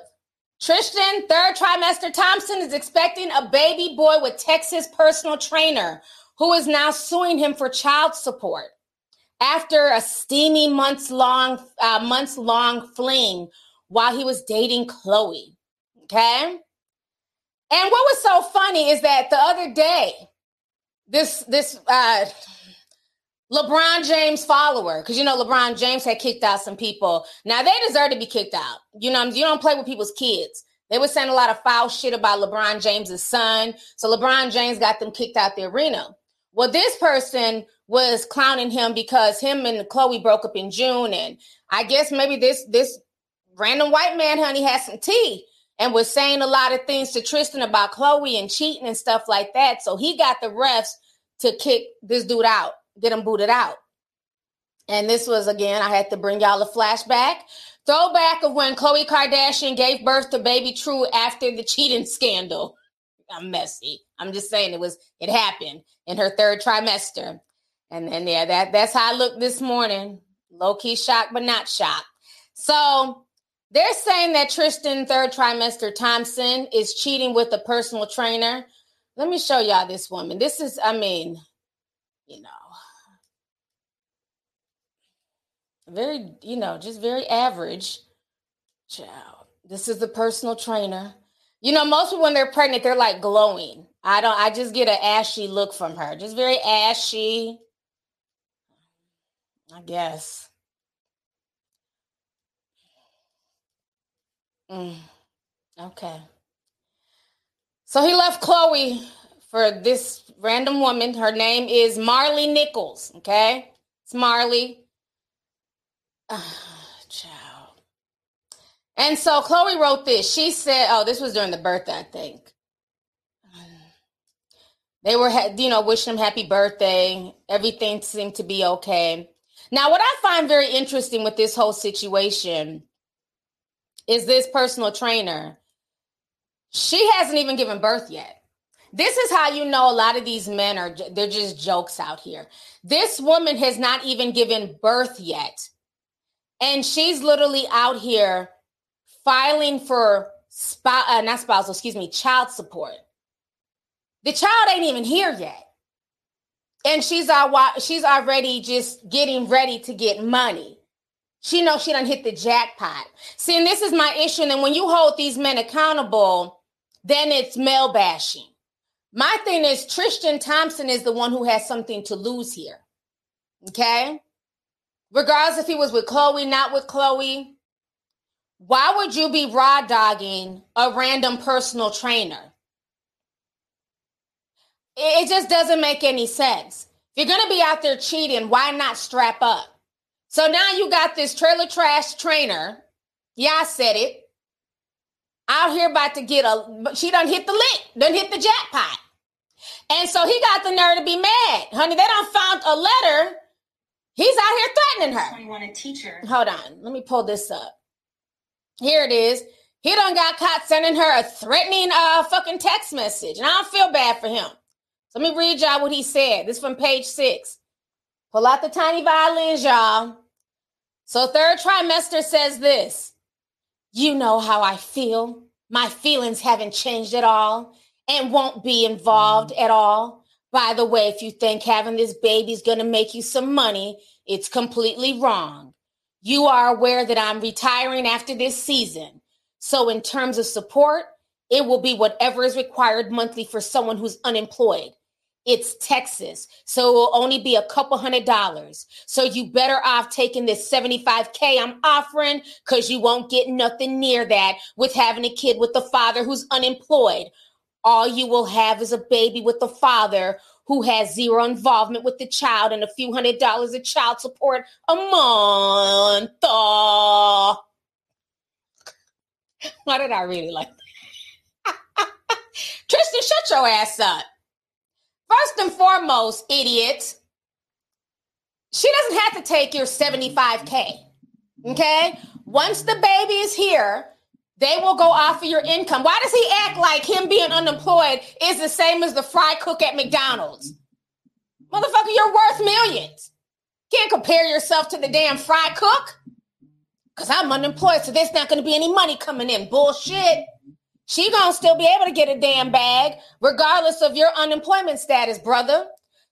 Tristan, third trimester Thompson, is expecting a baby boy with Texas personal trainer who is now suing him for child support after a steamy months long uh, months long fling while he was dating Khloe, Okay? And what was so funny is that the other day, this this uh LeBron James follower, because you know LeBron James had kicked out some people. Now they deserve to be kicked out. You know, you don't play with people's kids. They were saying a lot of foul shit about LeBron James's son. So LeBron James got them kicked out the arena. Well, this person was clowning him because him and Khloe broke up in June. And I guess maybe this this random white man, honey, had some tea and was saying a lot of things to Tristan about Khloe and cheating and stuff like that. So he got the refs to kick this dude out get them booted out. And this was again, I had to bring y'all a flashback. Throwback of when Khloe Kardashian gave birth to baby True after the cheating scandal. I'm messy. I'm just saying it was it happened in her third trimester. And then yeah, that that's how I looked this morning. Low key shocked, but not shocked. So they're saying that Tristan third trimester Thompson is cheating with a personal trainer. Let me show y'all this woman. This is, I mean, you know, very, you know, just very average. Child. This is the personal trainer. You know, most people when they're pregnant, they're like glowing. I don't, I just get an ashy look from her. Just very ashy. I guess. Mm, okay. So he left Khloe for this random woman. Her name is Marley Nichols. Okay. It's Marley. Ciao. And so Khloe wrote this. She said, oh, this was during the birthday, I think. They were, you know, wishing him happy birthday. Everything seemed to be okay. Now, what I find very interesting with this whole situation is this personal trainer. She hasn't even given birth yet. This is how you know a lot of these men are, they're just jokes out here. This woman has not even given birth yet. And she's literally out here filing for, spouse, uh, not spousal, excuse me, child support. The child ain't even here yet. And she's she's already just getting ready to get money. She knows she done hit the jackpot. See, and this is my issue. And when you hold these men accountable, then it's male bashing. My thing is Tristan Thompson is the one who has something to lose here. Okay? Regardless if he was with Khloe, not with Khloe, why would you be raw dogging a random personal trainer? It just doesn't make any sense. If you're going to be out there cheating, why not strap up? So now you got this trailer trash trainer. Yeah, I said it. Out here about to get a, she done hit the lick, done hit the jackpot. And so he got the nerve to be mad. Honey, they done found a letter. He's out here threatening her. You want a teacher. Hold on. Let me pull this up. Here it is. He done got caught sending her a threatening uh fucking text message. And I don't feel bad for him. Let me read y'all what he said. This from page six. Pull out the tiny violins, y'all. So, third trimester says this You know how I feel. My feelings haven't changed at all and won't be involved at all. By the way, if you think having this baby is going to make you some money, it's completely wrong. You are aware that I'm retiring after this season. So, in terms of support, it will be whatever is required monthly for someone who's unemployed. It's Texas. So it will only be a couple hundred dollars. So you better off taking this 75K I'm offering because you won't get nothing near that with having a kid with a father who's unemployed. All you will have is a baby with a father who has zero involvement with the child and a few hundred dollars of child support a month. Why did I really like Tristan, shut your ass up. First and foremost, idiot, she doesn't have to take your 75K. Okay? Once the baby is here, they will go off of your income. Why does he act like him being unemployed is the same as the fry cook at McDonald's? Motherfucker, you're worth millions. Can't compare yourself to the damn fry cook. Because I'm unemployed, so there's not to be any money coming in. Bullshit she gonna still be able to get a damn bag regardless of your unemployment status brother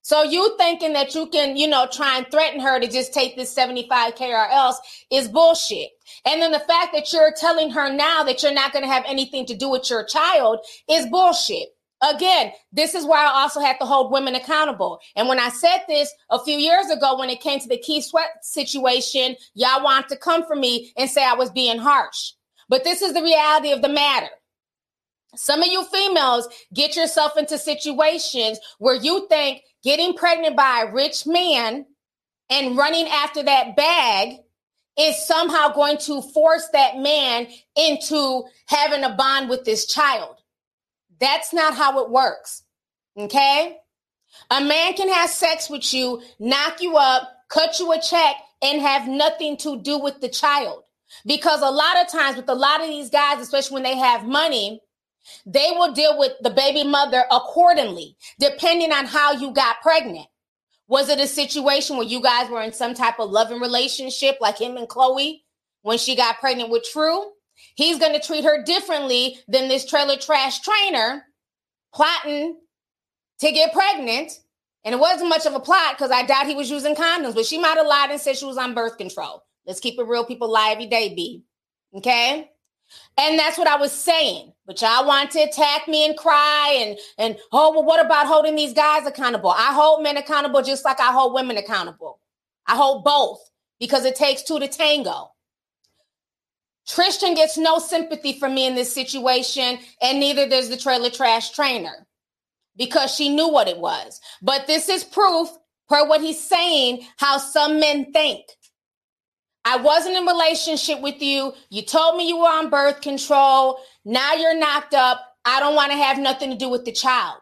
so you thinking that you can you know try and threaten her to just take this 75k or else is bullshit and then the fact that you're telling her now that you're not going to have anything to do with your child is bullshit Again, this is why I also have to hold women accountable. And when I said this a few years ago, when it came to the key Sweat situation, y'all want to come for me and say I was being harsh. But this is the reality of the matter. Some of you females get yourself into situations where you think getting pregnant by a rich man and running after that bag is somehow going to force that man into having a bond with this child. That's not how it works. Okay? A man can have sex with you, knock you up, cut you a check, and have nothing to do with the child. Because a lot of times, with a lot of these guys, especially when they have money, they will deal with the baby mother accordingly, depending on how you got pregnant. Was it a situation where you guys were in some type of loving relationship, like him and Khloe, when she got pregnant with True? He's going to treat her differently than this trailer trash trainer plotting to get pregnant. And it wasn't much of a plot because I doubt he was using condoms, but she might have lied and said she was on birth control. Let's keep it real. People lie every day, B. Okay? And that's what I was saying. But y'all want to attack me and cry and and oh well, what about holding these guys accountable? I hold men accountable just like I hold women accountable. I hold both because it takes two to tango. Tristan gets no sympathy from me in this situation, and neither does the trailer trash trainer because she knew what it was. But this is proof, per what he's saying, how some men think. I wasn't in relationship with you. You told me you were on birth control. Now you're knocked up. I don't want to have nothing to do with the child.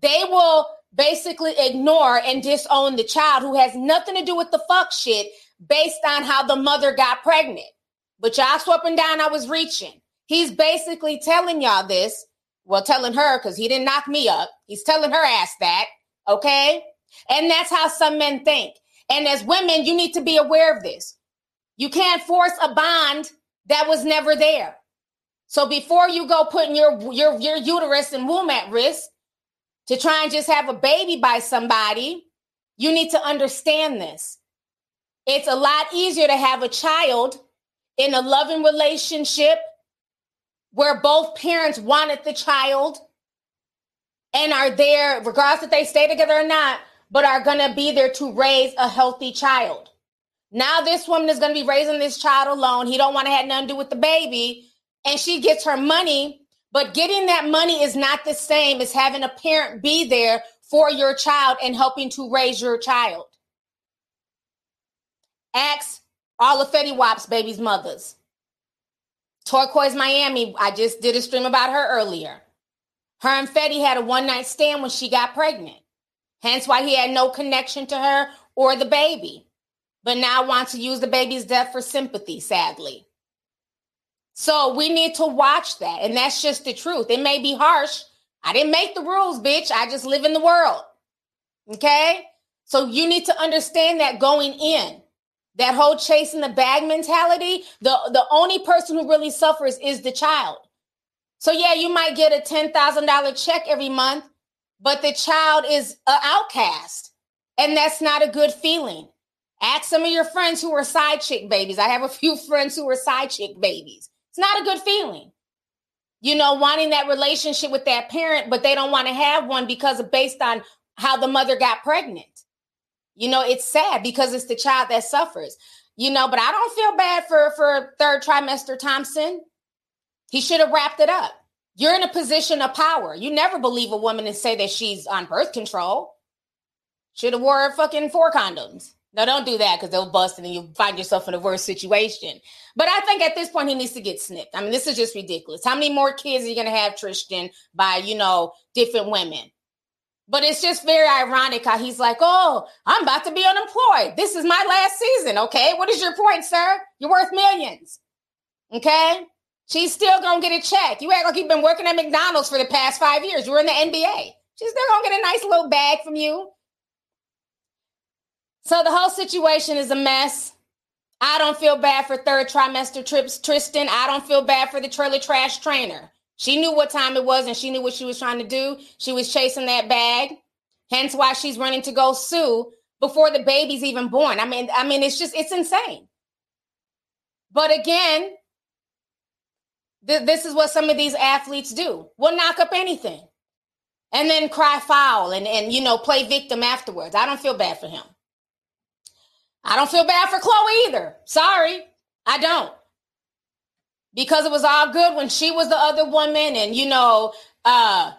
They will basically ignore and disown the child who has nothing to do with the fuck shit based on how the mother got pregnant. But y'all swapping down, I was reaching. He's basically telling y'all this. Well, telling her because he didn't knock me up. He's telling her ass that. Okay. And that's how some men think. And as women, you need to be aware of this. You can't force a bond that was never there. So before you go putting your your your uterus and womb at risk to try and just have a baby by somebody, you need to understand this. It's a lot easier to have a child in a loving relationship where both parents wanted the child and are there, regardless if they stay together or not, but are going to be there to raise a healthy child. Now this woman is going to be raising this child alone. He don't want to have nothing to do with the baby, and she gets her money. But getting that money is not the same as having a parent be there for your child and helping to raise your child. Ask all of Fetty Wap's baby's mothers. Turquoise Miami, I just did a stream about her earlier. Her and Fetty had a one night stand when she got pregnant. Hence why he had no connection to her or the baby, but now want to use the baby's death for sympathy, sadly. So we need to watch that. And that's just the truth. It may be harsh. I didn't make the rules, bitch. I just live in the world. Okay? So you need to understand that going in that whole chasing the bag mentality, the, the only person who really suffers is the child. So yeah, you might get a $10,000 check every month, but the child is an outcast. And that's not a good feeling. Ask some of your friends who are side chick babies. I have a few friends who are side chick babies. It's not a good feeling. You know, wanting that relationship with that parent, but they don't want to have one because of based on how the mother got pregnant. You know, it's sad because it's the child that suffers. You know, but I don't feel bad for for third trimester Thompson. He should have wrapped it up. You're in a position of power. You never believe a woman and say that she's on birth control. Should have wore fucking four condoms. No, don't do that because they'll bust and then you find yourself in a worse situation. But I think at this point he needs to get snipped. I mean, this is just ridiculous. How many more kids are you to have, Tristan, by, you know, different women? But it's just very ironic how he's like, oh, I'm about to be unemployed. This is my last season. Okay. What is your point, sir? You're worth millions. Okay. She's still to get a check. You act like you've been working at McDonald's for the past five years. You're in the NBA. She's still to get a nice little bag from you. So the whole situation is a mess. I don't feel bad for third trimester trips, Tristan. I don't feel bad for the trailer trash trainer. She knew what time it was and she knew what she was trying to do. She was chasing that bag. Hence why she's running to go sue before the baby's even born. I mean, I mean, it's just it's insane. But again, th- this is what some of these athletes do. We'll knock up anything. And then cry foul and, and you know, play victim afterwards. I don't feel bad for him. I don't feel bad for Khloe either. Sorry. I don't. Because it was all good when she was the other woman and you know uh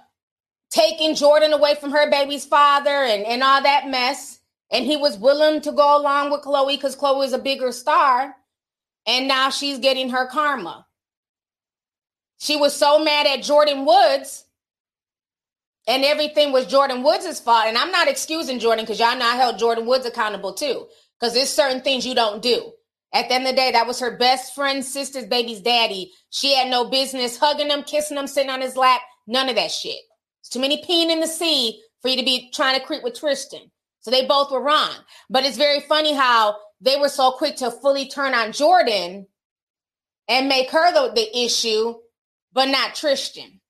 taking jordan away from her baby's father and and all that mess. And he was willing to go along with Khloe because Khloe is a bigger star. And now she's getting her karma. She was so mad at Jordan woods and everything was Jordan woods' fault. And i'm not excusing Jordan because y'all know i held Jordan woods accountable too because there's certain things you don't do at the end of the day, that was her best friend, sister's baby's daddy. She had no business hugging him, kissing him, sitting on his lap. None of that shit. It's too many peeing in the sea for you to be trying to creep with Tristan. So they both were wrong. But it's very funny how they were so quick to fully turn on Jordan and make her the, the issue, but not Tristan.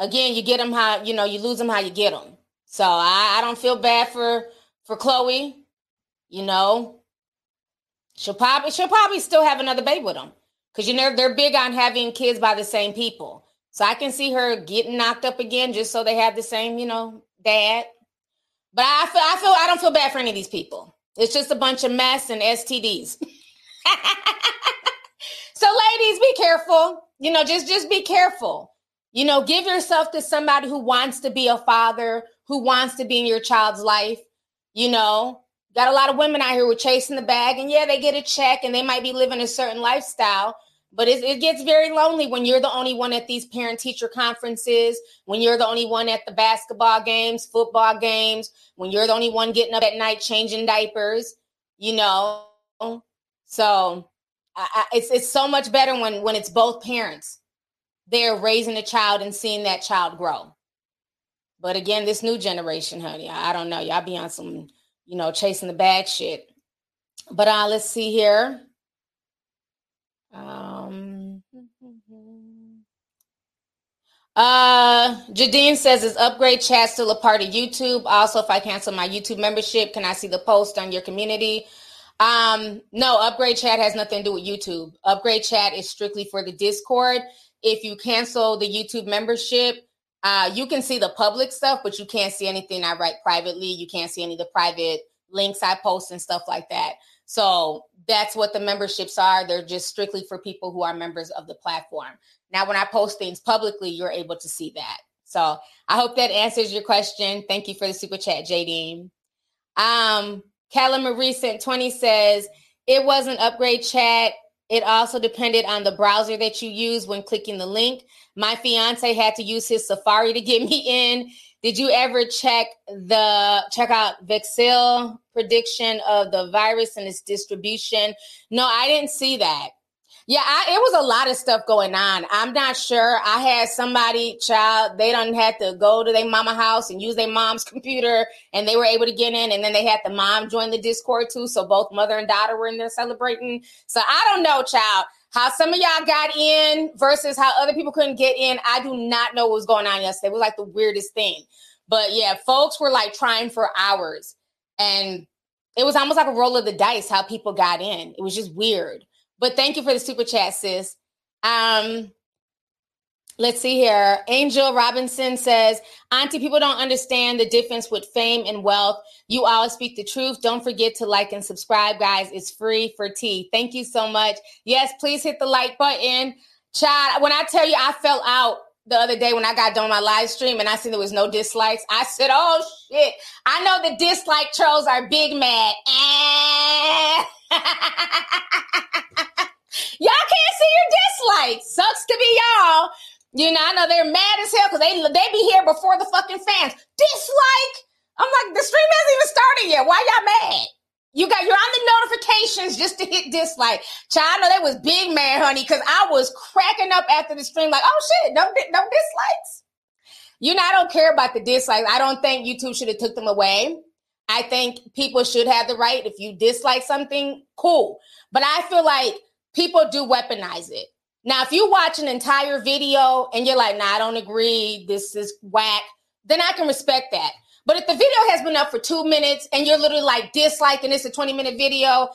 Again, you get them how you know you lose them how you get them. So I, I don't feel bad for for Khloe. You know, she'll probably she'll probably still have another baby with him because you know they're big on having kids by the same people. So I can see her getting knocked up again just so they have the same, you know, dad. But I feel I feel I don't feel bad for any of these people. It's just a bunch of mess and STDs. so ladies, be careful. You know, just just be careful. You know, give yourself to somebody who wants to be a father, who wants to be in your child's life. You know, got a lot of women out here who are chasing the bag, and yeah, they get a check and they might be living a certain lifestyle, but it, it gets very lonely when you're the only one at these parent teacher conferences, when you're the only one at the basketball games, football games, when you're the only one getting up at night changing diapers, you know. So I, it's it's so much better when when it's both parents they're raising a child and seeing that child grow. But again, this new generation, honey, I, I don't know. Y'all be on some, you know, chasing the bag shit. But uh, let's see here. Um, uh, Jadine says, "Is upgrade chat still a part of YouTube? Also, if I cancel my YouTube membership, can I see the post on your community?" Um, no, upgrade chat has nothing to do with YouTube. Upgrade chat is strictly for the Discord if you cancel the YouTube membership, uh, you can see the public stuff, but you can't see anything I write privately. You can't see any of the private links I post and stuff like that. So that's what the memberships are. They're just strictly for people who are members of the platform. Now, when I post things publicly, you're able to see that. So I hope that answers your question. Thank you for the super chat, JD. Um, Callum Marie sent 20 says, it was an upgrade chat it also depended on the browser that you use when clicking the link. My fiance had to use his Safari to get me in. Did you ever check the check out Vexil prediction of the virus and its distribution? No, I didn't see that. Yeah, I, it was a lot of stuff going on. I'm not sure. I had somebody, child, they don't have to go to their mama house and use their mom's computer, and they were able to get in. And then they had the mom join the Discord too, so both mother and daughter were in there celebrating. So I don't know, child, how some of y'all got in versus how other people couldn't get in. I do not know what was going on yesterday. It was like the weirdest thing. But yeah, folks were like trying for hours, and it was almost like a roll of the dice how people got in. It was just weird. But thank you for the super chat, sis. Um, let's see here. Angel Robinson says, Auntie, people don't understand the difference with fame and wealth. You always speak the truth. Don't forget to like and subscribe, guys. It's free for tea. Thank you so much. Yes, please hit the like button. Chad, when I tell you I fell out the other day when I got done my live stream and I seen there was no dislikes, I said, "Oh shit! I know the dislike trolls are big mad." y'all can't see your dislikes. Sucks to be y'all. You know, I know they're mad as hell because they they be here before the fucking fans. Dislike. I'm like, the stream hasn't even started yet. Why y'all mad? You got you're on the notifications just to hit dislike. Child, I know that was big man, honey, because I was cracking up after the stream, like, oh shit, no, no dislikes. You know, I don't care about the dislikes. I don't think YouTube should have took them away. I think people should have the right. If you dislike something, cool. But I feel like people do weaponize it. Now, if you watch an entire video and you're like, nah, I don't agree, this is whack, then I can respect that. But if the video has been up for two minutes and you're literally like disliking this a 20 minute video,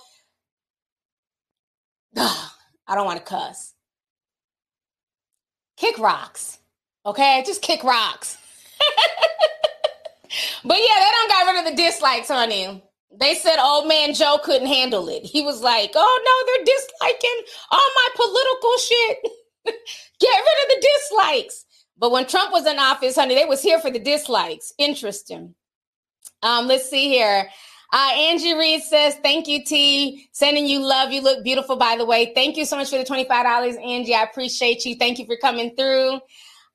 ugh, I don't want to cuss. Kick rocks. Okay? Just kick rocks. but yeah, they don't got rid of the dislikes, honey. They said old man Joe couldn't handle it. He was like, oh no, they're disliking all my political shit. Get rid of the dislikes. But when Trump was in office, honey, they was here for the dislikes. Interesting. Um, let's see here. Uh, Angie Reed says, thank you, T. Sending you love. You look beautiful, by the way. Thank you so much for the $25, Angie. I appreciate you. Thank you for coming through.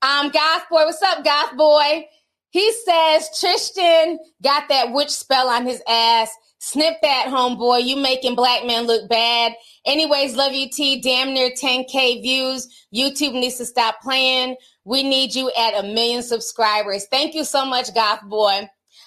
Um, Goth Boy, what's up, Goth Boy? He says Tristan got that witch spell on his ass. Snip that, homeboy. You making black men look bad. Anyways, love you, T. Damn near 10K views. YouTube needs to stop playing. We need you at a million subscribers. Thank you so much, Goth Boy.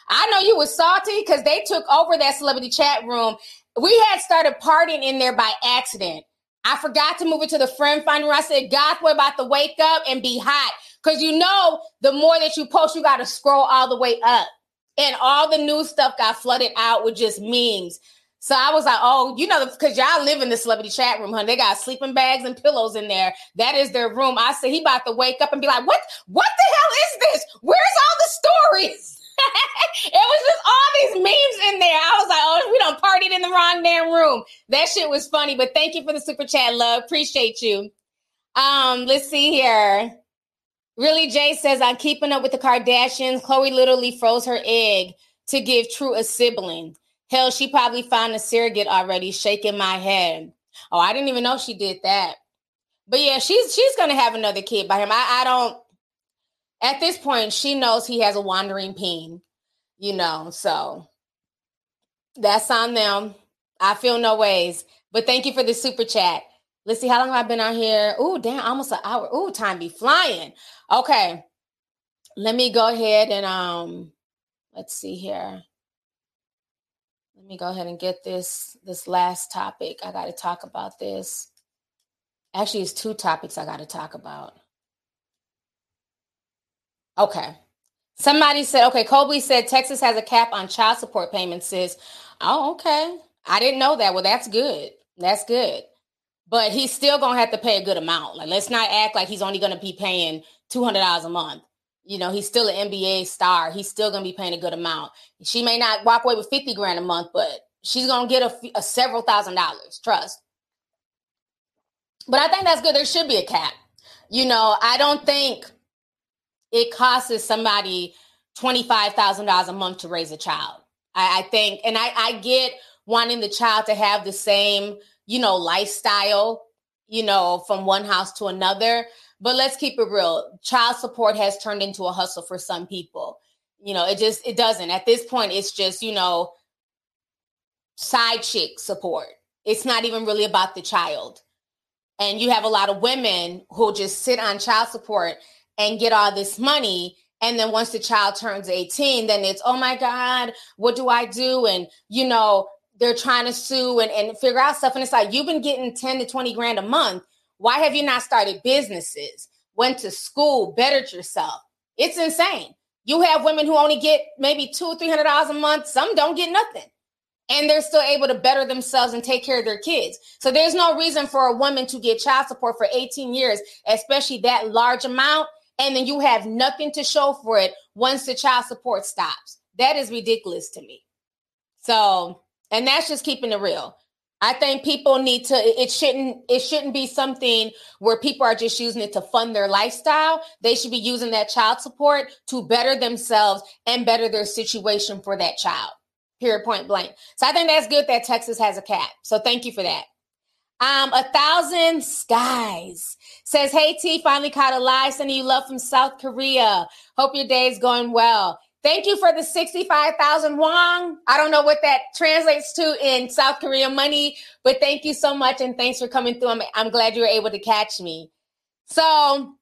I know you were salty because they took over that celebrity chat room. We had started partying in there by accident. I forgot to move it to the friend finder. I said, Goth, we're about to wake up and be hot. Because you know, the more that you post, you got to scroll all the way up. And all the new stuff got flooded out with just memes. So I was like, oh, you know, because y'all live in the celebrity chat room, honey. They got sleeping bags and pillows in there. That is their room. I said he about to wake up and be like, what? What the hell is this? Where's all the stories? it was just all these memes in there. I was like, oh, we don't partied in the wrong damn room. That shit was funny. But thank you for the super chat, love. Appreciate you. Um, let's see here. Really, Jay says, I'm keeping up with the Kardashians. Khloe literally froze her egg to give True a sibling. Hell, she probably found a surrogate already, shaking my head. Oh, I didn't even know she did that. But yeah, she's she's gonna have another kid by him. I, I don't at this point, she knows he has a wandering peen, you know, so that's on them. I feel no ways. But thank you for the super chat. Let's see how long I've been on here. Oh, damn, almost an hour. Oh, time be flying. Okay. Let me go ahead and um let's see here. Me go ahead and get this this last topic. I got to talk about this. Actually, it's two topics I got to talk about. Okay. Somebody said, okay, Colby said Texas has a cap on child support payments, sis. Oh, okay. I didn't know that. Well, that's good. That's good but he's still gonna have to pay a good amount. Like, let's not act like he's only gonna be paying two hundred dollars a month. You know, he's still an NBA star. He's still gonna be paying a good amount. She may not walk away with fifty grand a month, but she's gonna get a, a several thousand dollars. Trust. But I think that's good. There should be a cap. You know, I don't think it costs somebody twenty five thousand dollars a month to raise a child. I, I think, and I, I get wanting the child to have the same you know, lifestyle, you know, from one house to another. But let's keep it real. Child support has turned into a hustle for some people. You know, it just it doesn't. At this point, it's just, you know, side chick support. It's not even really about the child. And you have a lot of women who just sit on child support and get all this money and then once the child turns 18 then it's oh my god what do i do and you know they're trying to sue and, and figure out stuff. And it's like, you've been getting 10 to 20 grand a month. Why have you not started businesses, went to school, bettered yourself? It's insane. You have women who only get maybe two or three hundred dollars a month. Some don't get nothing. And they're still able to better themselves and take care of their kids. So there's no reason for a woman to get child support for 18 years, especially that large amount. And then you have nothing to show for it once the child support stops. That is ridiculous to me. So and that's just keeping it real. I think people need to it shouldn't it shouldn't be something where people are just using it to fund their lifestyle. They should be using that child support to better themselves and better their situation for that child. Period point blank. So I think that's good that Texas has a cap. So thank you for that. Um, a thousand skies says, Hey T, finally caught a live sending you love from South Korea. Hope your day is going well. Thank you for the 65,000 won. I don't know what that translates to in South Korea money, but thank you so much and thanks for coming through. I'm, I'm glad you were able to catch me. So,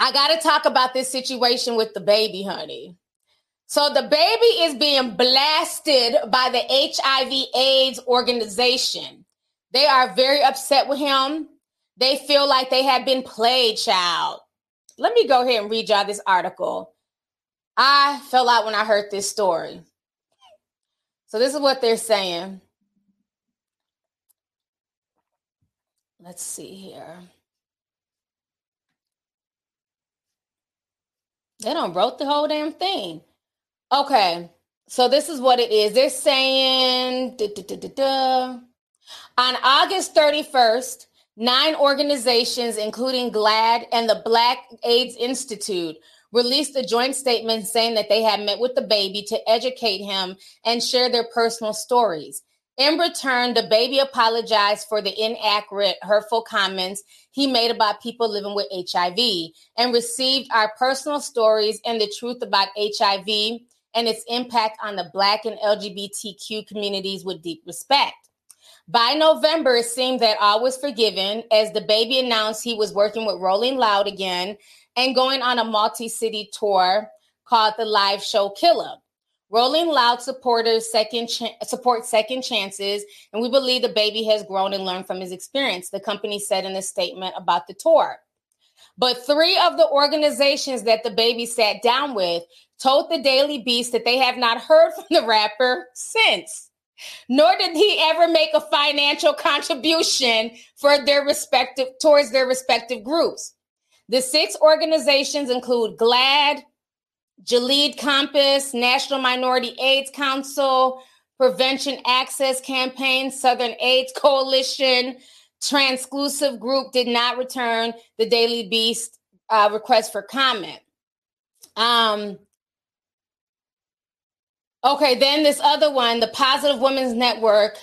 I got to talk about this situation with DaBaby, honey. So, DaBaby is being blasted by the HIV AIDS organization. They are very upset with him. They feel like they have been played, child. Let me go ahead and read y'all this article. I fell out when I heard this story. So, this is what they're saying. Let's see here. They don't wrote the whole damn thing. Okay, so this is what it is. They're saying on August 31st, nine organizations, including GLAAD and the Black AIDS Institute, released a joint statement saying that they had met with DaBaby to educate him and share their personal stories. In return, DaBaby apologized for the inaccurate, hurtful comments he made about people living with HIV and received our personal stories and the truth about HIV and its impact on the Black and LGBTQ communities with deep respect. By November, it seemed that all was forgiven as DaBaby announced he was working with Rolling Loud again and going on a multi city tour called the Live Show Killer. Rolling Loud supporters second support second chances, and we believe DaBaby has grown and learned from his experience. The company said in a statement about the tour. But three of the organizations that DaBaby sat down with told the Daily Beast that they have not heard from the rapper since. Nor did he ever make a financial contribution for their respective towards their respective groups. The six organizations include GLAAD, Gilead COMPASS, National Minority AIDS Council, Prevention Access Campaign, Southern AIDS Coalition, Transclusive Group did not return the Daily Beast uh, request for comment. Um, okay, then this other one, the Positive Women's Network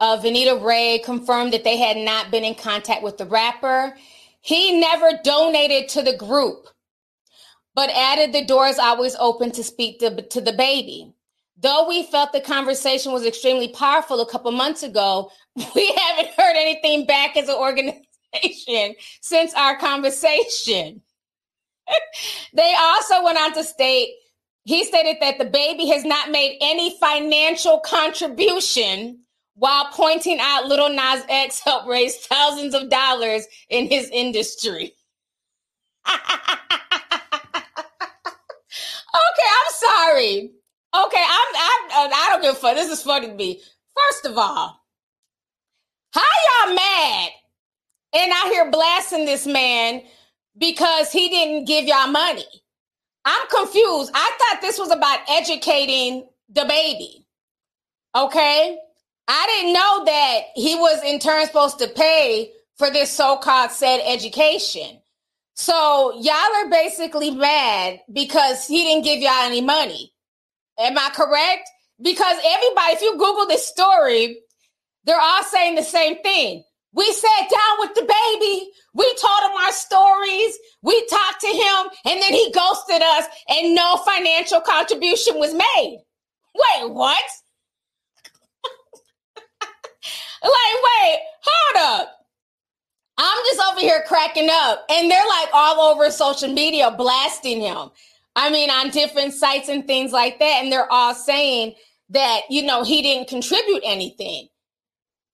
of Vanita Ray confirmed that they had not been in contact with the rapper. He never donated to the group, but added the door is always open to speak to, to DaBaby. Though we felt the conversation was extremely powerful a couple months ago, we haven't heard anything back as an organization since our conversation. they also went on to state he stated that DaBaby has not made any financial contribution while pointing out Lil Nas X helped raise thousands of dollars in his industry. okay, I'm sorry. Okay, I'm, I'm I don't give a fuck. This is funny to me. First of all, how y'all mad and out here blasting this man because he didn't give y'all money? I'm confused. I thought this was about educating DaBaby. Okay? I didn't know that he was in turn supposed to pay for this so-called said education. So y'all are basically mad because he didn't give y'all any money. Am I correct? Because everybody, if you Google this story, they're all saying the same thing. We sat down with DaBaby. We told him our stories. We talked to him, and then he ghosted us, and no financial contribution was made. Wait, what? like, wait, hold up. I'm just over here cracking up, and they're like all over social media blasting him. I mean, on different sites and things like that. And they're all saying that, you know, he didn't contribute anything.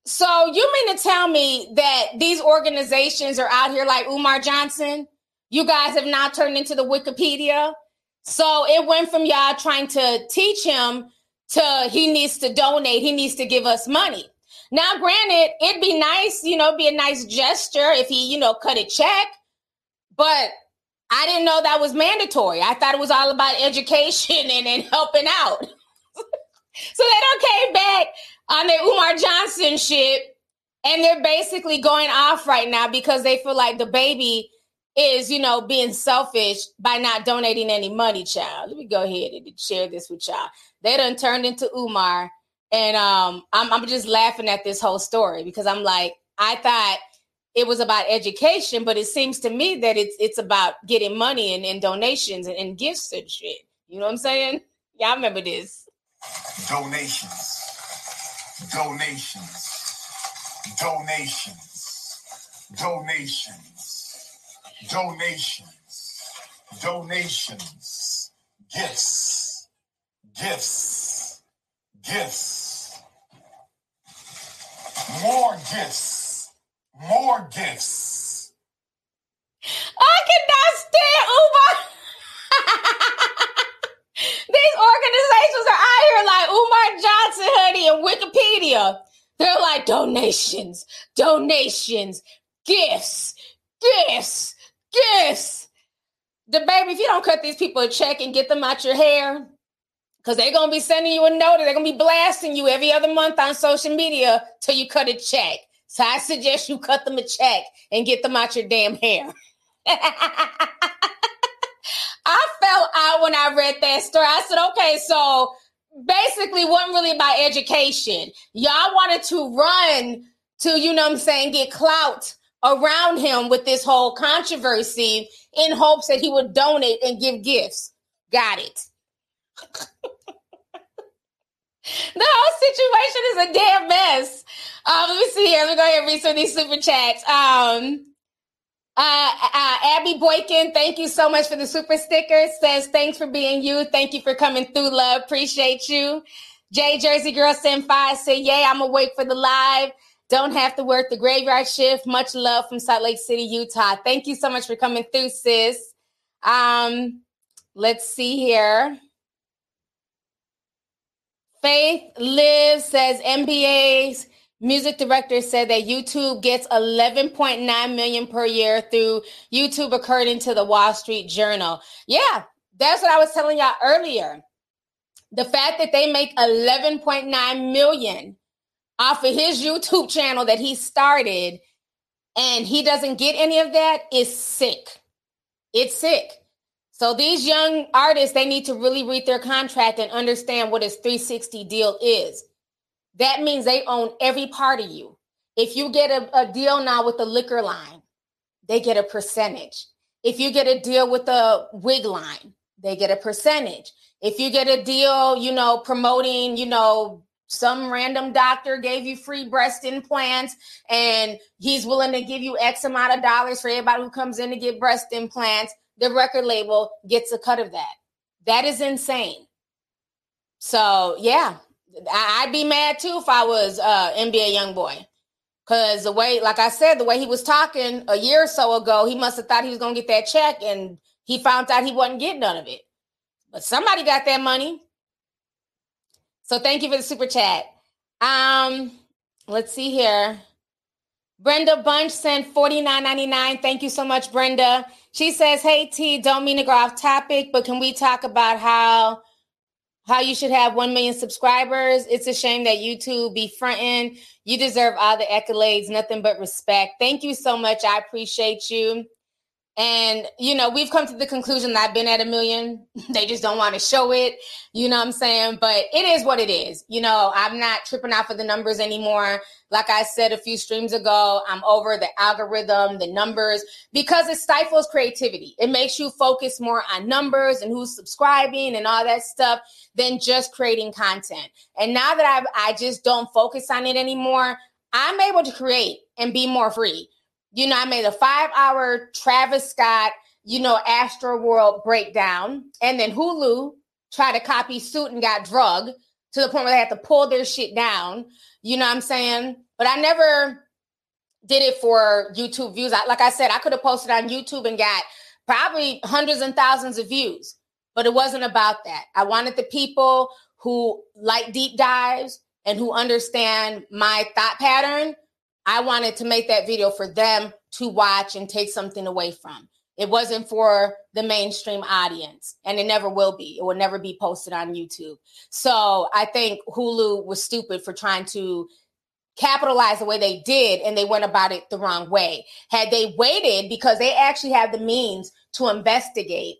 So you mean to tell me that these organizations are out here like Umar Johnson? You guys have now turned into the Wikipedia. So it went from y'all trying to teach him to he needs to donate, he needs to give us money. Now, granted, it'd be nice, you know, be a nice gesture if he, you know, cut a check. But I didn't know that was mandatory. I thought it was all about education and, and helping out. so they don't came back on their Umar Johnson shit, and they're basically going off right now because they feel like DaBaby is, you know, being selfish by not donating any money, child. Let me go ahead and share this with y'all. They done turned into Umar, and um, I'm, I'm just laughing at this whole story because I'm like, I thought it was about education, but it seems to me that it's it's about getting money and, and donations and, and, gifts and shit. You know what I'm saying? Y'all remember this. Donations. Donations. Donations. Donations. Donations. Donations. Gifts. Gifts. Gifts. More gifts more gifts. I cannot stand Umar. These organizations are out here like Umar Johnson, honey, and Wikipedia. They're like donations, donations, gifts, gifts, gifts. DaBaby, if you don't cut these people a check and get them out your hair, because they're gonna be sending you a note, and they're gonna be blasting you every other month on social media till you cut a check. So I suggest you cut them a check and get them out your damn hair. I fell out when I read that story. I said, okay, so basically wasn't really about education. Y'all wanted to run to, you know I'm saying, get clout around him with this whole controversy in hopes that he would donate and give gifts. Got it. the whole situation is a damn mess. Um, let me see here. Let me go ahead and read some of these super chats. Um, uh, uh, Abby Boykin, thank you so much for the super sticker. Says thanks for being you. Thank you for coming through, love. Appreciate you. J Jersey Girl Send Five say, "Yay, I'm awake for the live. Don't have to work the graveyard shift. Much love from Salt Lake City, Utah. Thank you so much for coming through, sis. Um, let's see here. Faith Live says NBA's music director said that YouTube gets 11.9 million per year through YouTube according to the Wall Street Journal. Yeah, That's what I was telling y'all earlier. The fact that they make 11.9 million off of his YouTube channel that he started and he doesn't get any of that is sick. It's sick. So these young artists, they need to really read their contract and understand what his 360 deal is. That means they own every part of you. If you get a, a deal now with the liquor line, they get a percentage. If you get a deal with the wig line, they get a percentage. If you get a deal, you know, promoting, you know, some random doctor gave you free breast implants and he's willing to give you X amount of dollars for everybody who comes in to get breast implants, the record label gets a cut of that. That is insane. So, yeah, I'd be mad too if I was uh, NBA Youngboy. Cause the way, like I said, the way he was talking a year or so ago, he must have thought he was gonna get that check, and he found out he wasn't getting none of it. But somebody got that money. So thank you for the super chat. Um, let's see here. Brenda Bunch sent $49.99. Thank you so much, Brenda. She says, Hey T, don't mean to go off topic, but can we talk about how how you should have 1 million subscribers. It's a shame that YouTube be fronting. You deserve all the accolades, nothing but respect. Thank you so much. I appreciate you. And, you know, we've come to the conclusion that I've been at a million. They just don't want to show it. You know what I'm saying? But it is what it is. You know, I'm not tripping out for the numbers anymore. Like I said a few streams ago, I'm over the algorithm, the numbers, because it stifles creativity. It makes you focus more on numbers and who's subscribing and all that stuff than just creating content. And now that I've, I just don't focus on it anymore, I'm able to create and be more free. You know, I made a five hour Travis Scott, you know, Astroworld breakdown. And then Hulu tried to copy suit and got drugged to the point where they had to pull their shit down. You know what I'm saying? But I never did it for YouTube views. I, like I said, I could have posted on YouTube and got probably hundreds and thousands of views, but it wasn't about that. I wanted the people who like deep dives and who understand my thought pattern I wanted to make that video for them to watch and take something away from. It wasn't for the mainstream audience, and it never will be. It will never be posted on YouTube. So I think Hulu was stupid for trying to capitalize the way they did, and they went about it the wrong way. Had they waited, because they actually have the means to investigate,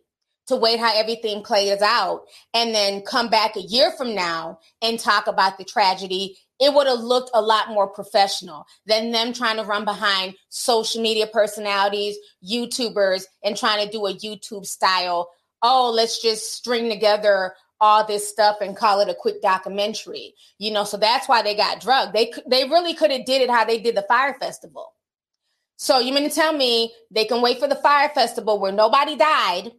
to wait how everything plays out, and then come back a year from now and talk about the tragedy it would have looked a lot more professional than them trying to run behind social media personalities, YouTubers, and trying to do a YouTube style. Oh, let's just string together all this stuff and call it a quick documentary. You know, so that's why they got drugged. They they really could have did it how they did the Fyre Festival. So you mean to tell me they can wait for the Fyre Festival where nobody died?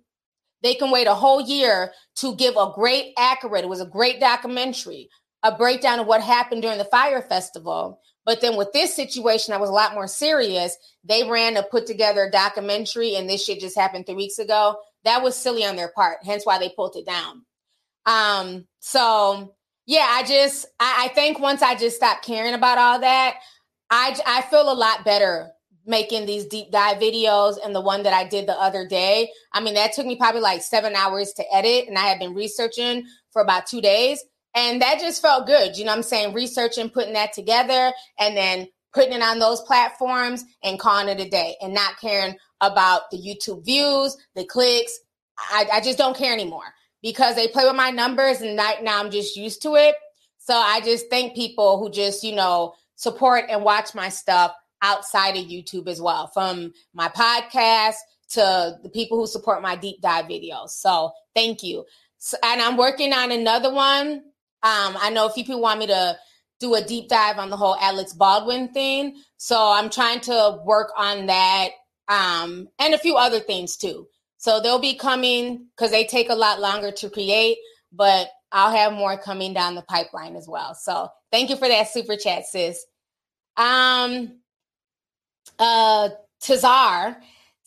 They can wait a whole year to give a great accurate. It was a great documentary a breakdown of what happened during the Fyre Festival. But then with this situation that was a lot more serious, they ran to put together a documentary, and this shit just happened three weeks ago. That was silly on their part, hence why they pulled it down. Um, so yeah, I just I, I think once I just stopped caring about all that, I I feel a lot better making these deep dive videos and the one that I did the other day. I mean, that took me probably like seven hours to edit, and I had been researching for about two days. And that just felt good. You know I'm saying? Researching, putting that together, and then putting it on those platforms and calling it a day and not caring about the YouTube views, the clicks. I, I just don't care anymore because they play with my numbers and right now I'm just used to it. So I just thank people who just, you know, support and watch my stuff outside of YouTube as well, from my podcast to the people who support my deep dive videos. So thank you. So, and I'm working on another one um, I know a few people want me to do a deep dive on the whole Alex Baldwin thing. So I'm trying to work on that um, and a few other things too. So they'll be coming because they take a lot longer to create, but I'll have more coming down the pipeline as well. So thank you for that super chat, sis. Um, uh, Tazar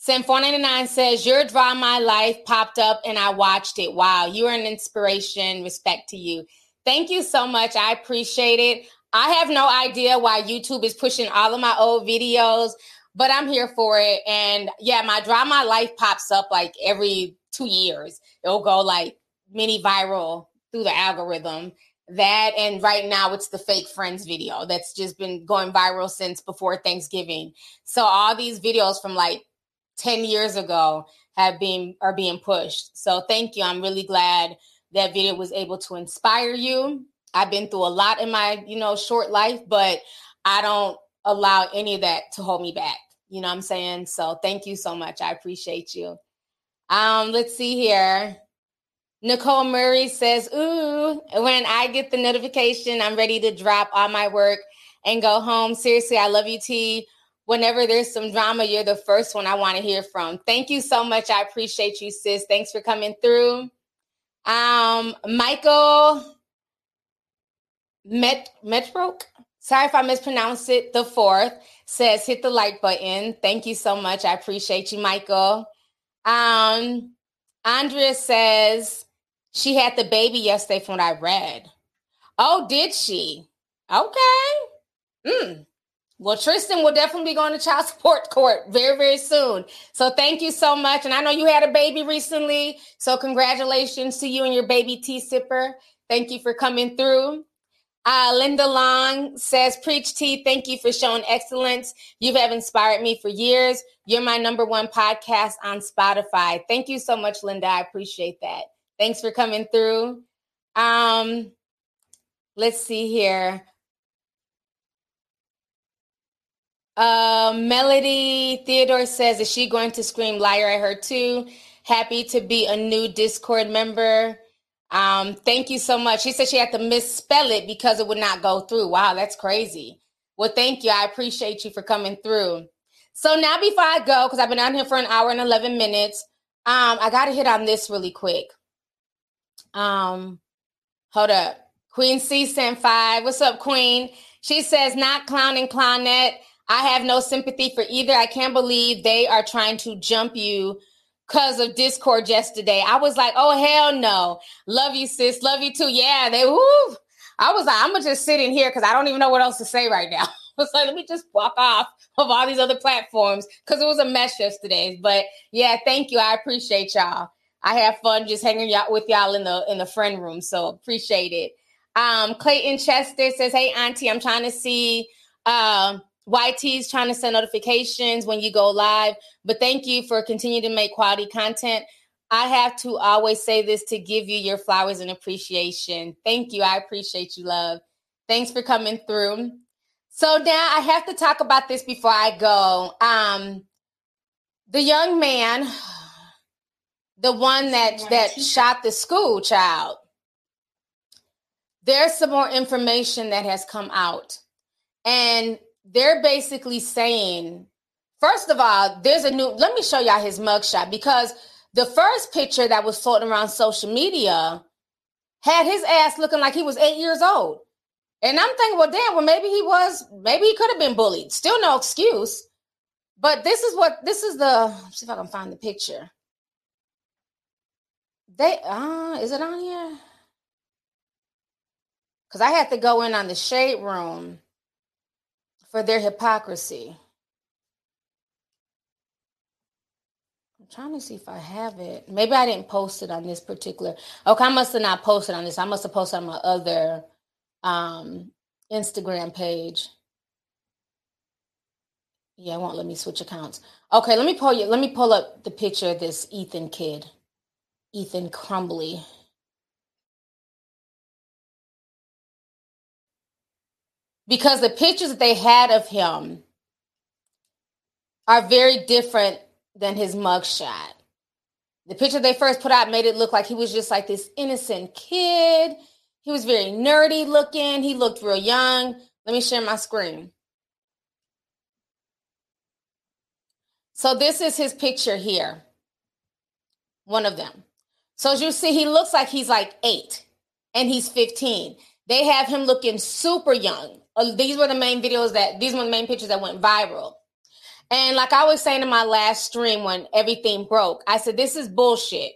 Sam 499 says, Your Draw My Life popped up and I watched it. Wow, you are an inspiration. Respect to you. Thank you so much. I appreciate it. I have no idea why YouTube is pushing all of my old videos, but I'm here for it. And yeah, my Draw My Life pops up like every two years. It'll go like mini viral through the algorithm. That and right now it's the fake friends video that's just been going viral since before Thanksgiving. So all these videos from like 10 years ago have been are being pushed. So thank you. I'm really glad that video was able to inspire you. I've been through a lot in my, you know, short life, but I don't allow any of that to hold me back. You know what I'm saying? So thank you so much. I appreciate you. Um, let's see here. Nicole Murray says, Ooh, when I get the notification, I'm ready to drop all my work and go home. Seriously, I love you, T. Whenever there's some drama, you're the first one I want to hear from. Thank you so much. I appreciate you, sis. Thanks for coming through. Um, Michael Met Metroke. Sorry if I mispronounced it. The fourth says hit the like button. Thank you so much. I appreciate you, Michael. Um, Andrea says she had the baby yesterday from what I read. Oh, did she? Okay. Mm. Well, Tristan will definitely be going to child support court very, very soon. So thank you so much. And I know you had a baby recently. So congratulations to you and your baby tea Sipper. Thank you for coming through. Uh, Linda Long says, Preach T, thank you for showing excellence. You have inspired me for years. You're my number one podcast on Spotify. Thank you so much, Linda. I appreciate that. Thanks for coming through. Um, let's see here. Uh, Melody Theodore says, Is she going to scream liar at her too? Happy to be a new Discord member. Um, thank you so much. She said she had to misspell it because it would not go through. Wow, that's crazy. Well, thank you. I appreciate you for coming through. So now before I go, because I've been on here for an hour and 11 minutes, um, I got to hit on this really quick. Um, hold up. Queen C sent five. What's up, Queen? She says, not clowning clownette. I have no sympathy for either. I can't believe they are trying to jump you because of Discord yesterday. I was like, oh hell no. Love you, sis. Love you too. Yeah, they whoo. I was like, I'm gonna just sit in here because I don't even know what else to say right now. I was like, let me just walk off of all these other platforms because it was a mess yesterday. But yeah, thank you. I appreciate y'all. I have fun just hanging out with y'all in the in the friend room. So appreciate it. Um, Clayton Chester says, Hey Auntie, I'm trying to see um YT's trying to send notifications when you go live, but thank you for continuing to make quality content. I have to always say this to give you your flowers and appreciation. Thank you. I appreciate you, love. Thanks for coming through. So now I have to talk about this before I go. Um, the young man, the one that that shot the school child. There's some more information that has come out. And they're basically saying, first of all, there's a new, let me show y'all his mugshot because the first picture that was floating around social media had his ass looking like he was eight years old. And I'm thinking, well, damn, well, maybe he was, maybe he could have been bullied. Still no excuse. But this is what, this is the, see if I can find the picture. They, uh, is it on here? Because I had to go in on the shade room for their hypocrisy. I'm trying to see if I have it. Maybe I didn't post it on this particular. Okay, I must have not posted on this. I must have posted on my other um, Instagram page. Yeah, it won't let me switch accounts. Okay, let me pull you. Let me pull up the picture of this Ethan kid, Ethan Crumbley. because the pictures that they had of him are very different than his mugshot. The picture they first put out made it look like he was just like this innocent kid. He was very nerdy looking. He looked real young. Let me share my screen. So this is his picture here. One of them. So as you see, he looks like he's like eight and he's 15. They have him looking super young, uh, these were the main videos that these were the main pictures that went viral. And like I was saying in my last stream when everything broke, I said, this is bullshit.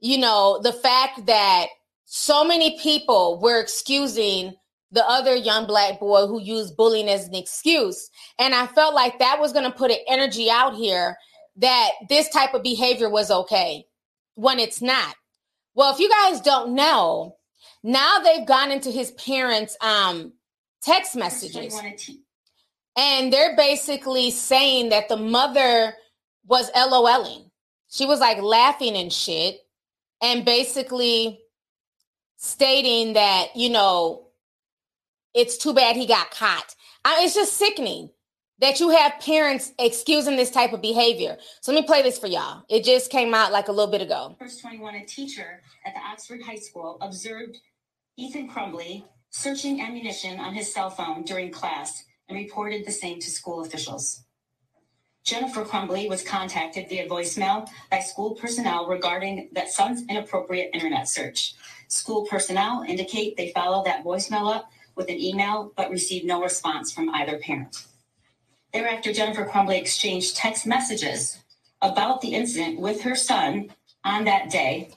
You know, the fact that so many people were excusing the other young black boy who used bullying as an excuse. And I felt like that was going to put an energy out here that this type of behavior was okay. When it's not. Well, if you guys don't know, now they've gone into his parents' um, text messages. And they're basically saying that the mother was LOLing. She was like laughing and shit, and basically stating that, you know, it's too bad he got caught. I, it's just sickening that you have parents excusing this type of behavior. So let me play this for y'all. It just came out like a little bit ago. First 21, a teacher at the Oxford High School observed Ethan Crumbley searching ammunition on his cell phone during class and reported the same to school officials. Jennifer Crumbley was contacted via voicemail by school personnel regarding that son's inappropriate internet search. School personnel indicate they followed that voicemail up with an email but received no response from either parent. Thereafter, Jennifer Crumbley exchanged text messages about the incident with her son on that day,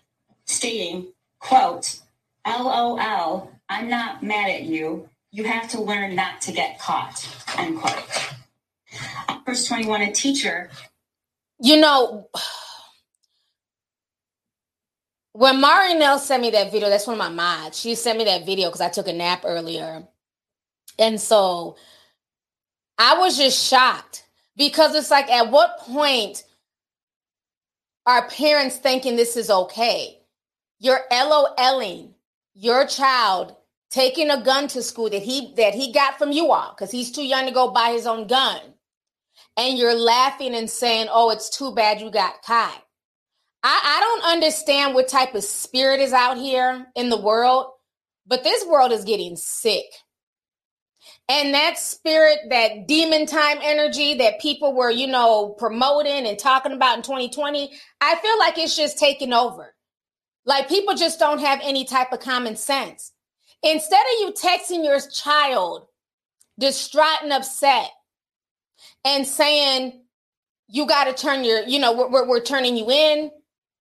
stating, quote, LOL, I'm not mad at you. You have to learn not to get caught, end quote. Verse 21, a teacher. You know, when Marinelle sent me that video, that's one of my mods. She sent me that video because I took a nap earlier. And so I was just shocked because it's like, at what point are parents thinking this is okay? You're LOLing your child taking a gun to school that he that he got from you all because he's too young to go buy his own gun. And you're laughing and saying oh it's too bad you got caught. I, I don't understand what type of spirit is out here in the world but this world is getting sick and that spirit that demon time energy that people were you know promoting and talking about in 2020 i feel like it's just taking over like people just don't have any type of common sense. Instead of you texting your child distraught and upset and saying, you got to turn your, you know, we're, we're, turning you in.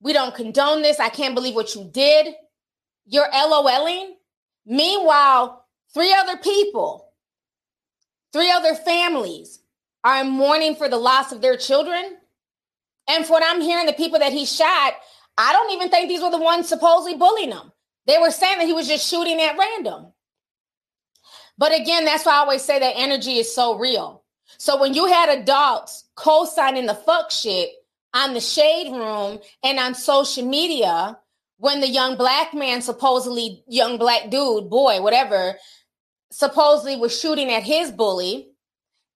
We don't condone this. I can't believe what you did. You're LOLing. Meanwhile, three other people, three other families are mourning for the loss of their children. And for what I'm hearing, the people that he shot I don't even think these were the ones supposedly bullying him. They were saying that he was just shooting at random. But again, that's why I always say that energy is so real. So when you had adults co-signing the fuck shit on the shade room and on social media, when the young black man, supposedly young black dude, boy, whatever, supposedly was shooting at his bully,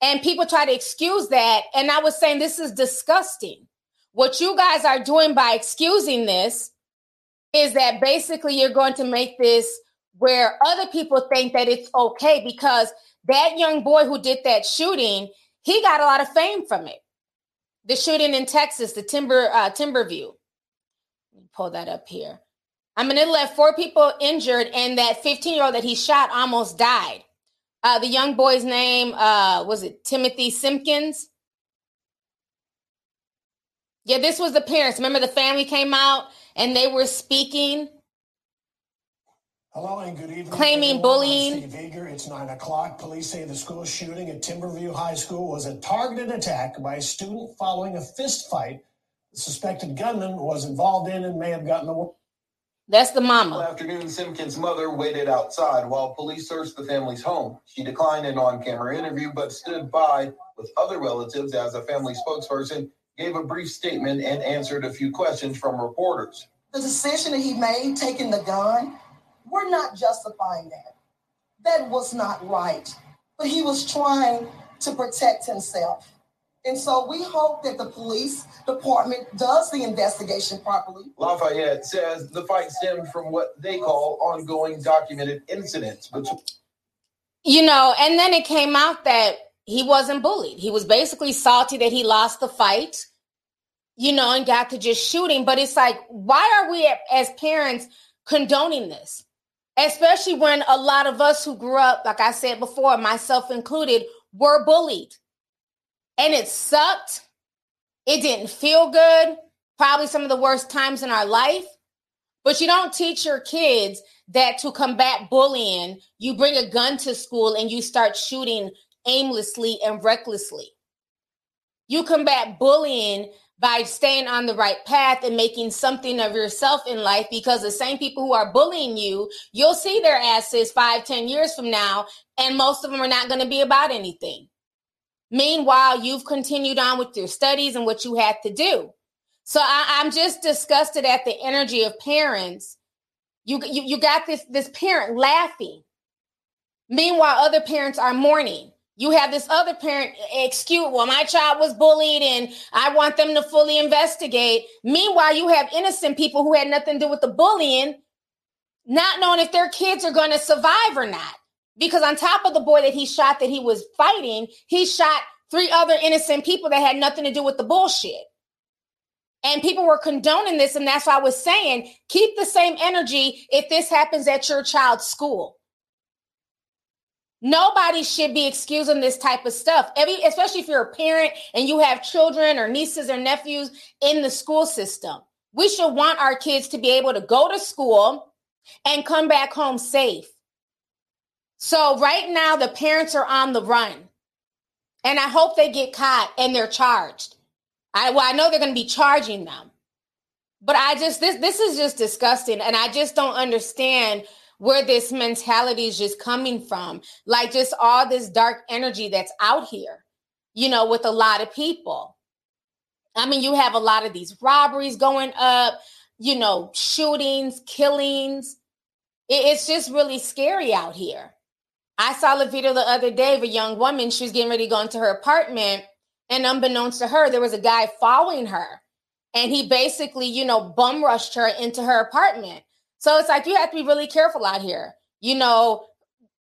and people try to excuse that. And I was saying, this is disgusting. What you guys are doing by excusing this is that basically you're going to make this where other people think that it's okay because that young boy who did that shooting, he got a lot of fame from it. The shooting in Texas, the Timber uh, Timberview. Pull that up here. I mean, it left four people injured, and that 15 year old that he shot almost died. Uh, the young boy's name uh, was it Timothy Simpkins. Yeah, this was the parents. Remember the family came out and they were speaking. Hello and good evening. Claiming bullying. Steve Eager. It's nine o'clock. Police say the school shooting at Timberview High School was a targeted attack by a student following a fist fight. The suspected gunman was involved in and may have gotten away. That's the mama. Afternoon, Simpkins' mother waited outside while police searched the family's home. She declined an on-camera interview, but stood by with other relatives as a family spokesperson gave a brief statement and answered a few questions from reporters. The decision that he made, taking the gun, we're not justifying that. That was not right. But he was trying to protect himself. And so we hope that the police department does the investigation properly. Lafayette says the fight stemmed from what they call ongoing documented incidents. You know, and then it came out that he wasn't bullied. He was basically salty that he lost the fight, you know, and got to just shooting. But it's like, why are we as parents condoning this? Especially when a lot of us who grew up, like I said before, myself included, were bullied. And it sucked. It didn't feel good. Probably some of the worst times in our life. But you don't teach your kids that to combat bullying, you bring a gun to school and you start shooting aimlessly and recklessly. You combat bullying by staying on the right path and making something of yourself in life because the same people who are bullying you you'll see their asses five ten years from now and most of them are not going to be about anything meanwhile you've continued on with your studies and what you had to do so I, am just disgusted at the energy of parents you, you you got this this parent laughing meanwhile other parents are mourning you have this other parent eh, excuse, well, my child was bullied and I want them to fully investigate. Meanwhile, you have innocent people who had nothing to do with the bullying, not knowing if their kids are going to survive or not. Because on top of the boy that he shot that he was fighting, he shot three other innocent people that had nothing to do with the bullshit. And people were condoning this. And that's why I was saying keep the same energy if this happens at your child's school. Nobody should be excusing this type of stuff. Every, especially if you're a parent and you have children or nieces or nephews in the school system. We should want our kids to be able to go to school and come back home safe. So right now the parents are on the run. And I hope they get caught and they're charged. I well, I know they're going to be charging them. But I just this this is just disgusting and I just don't understand where this mentality is just coming from. Like just all this dark energy that's out here, you know, with a lot of people. I mean, you have a lot of these robberies going up, you know, shootings, killings. It's just really scary out here. I saw a video the other day of a young woman. She was getting ready to go into her apartment, and unbeknownst to her, there was a guy following her. And he basically, you know, bum rushed her into her apartment. So it's like you have to be really careful out here, you know,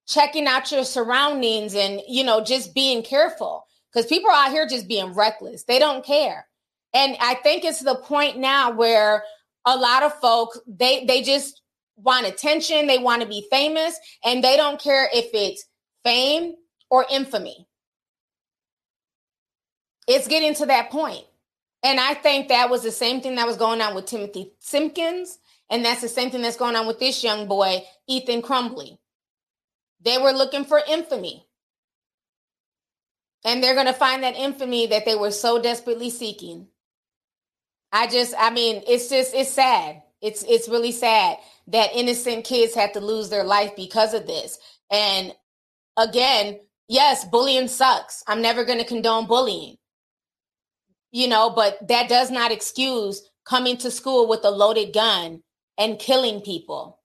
checking out your surroundings and, you know, just being careful because people are out here just being reckless. They don't care. And I think it's the point now where a lot of folks, they, they just want attention, they want to be famous, and they don't care if it's fame or infamy. It's getting to that point. And I think that was the same thing that was going on with Timothy Simpkins and that's the same thing that's going on with this young boy, Ethan Crumbley. They were looking for infamy. And they're going to find that infamy that they were so desperately seeking. I just, I mean, it's just, it's sad. It's, it's really sad that innocent kids have to lose their life because of this. And again, yes, bullying sucks. I'm never going to condone bullying. You know, but that does not excuse coming to school with a loaded gun and killing people.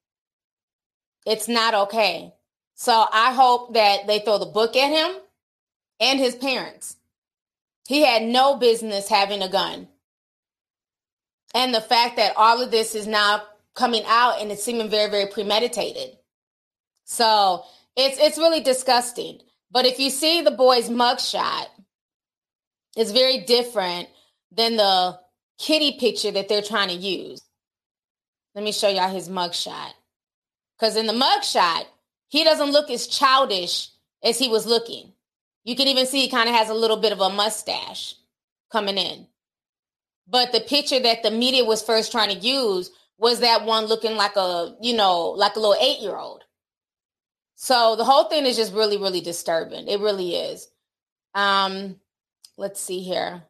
It's not okay. So I hope that they throw the book at him and his parents. He had no business having a gun. And the fact that all of this is now coming out and it's seeming very, very premeditated. So it's it's really disgusting. But if you see the boy's mugshot, it's very different than the kitty picture that they're trying to use. Let me show y'all his mugshot. Because in the mugshot, he doesn't look as childish as he was looking. You can even see he kind of has a little bit of a mustache coming in. But the picture that the media was first trying to use was that one looking like a, you know, like a little eight year old. So the whole thing is just really, really disturbing. It really is. Um, let's see here.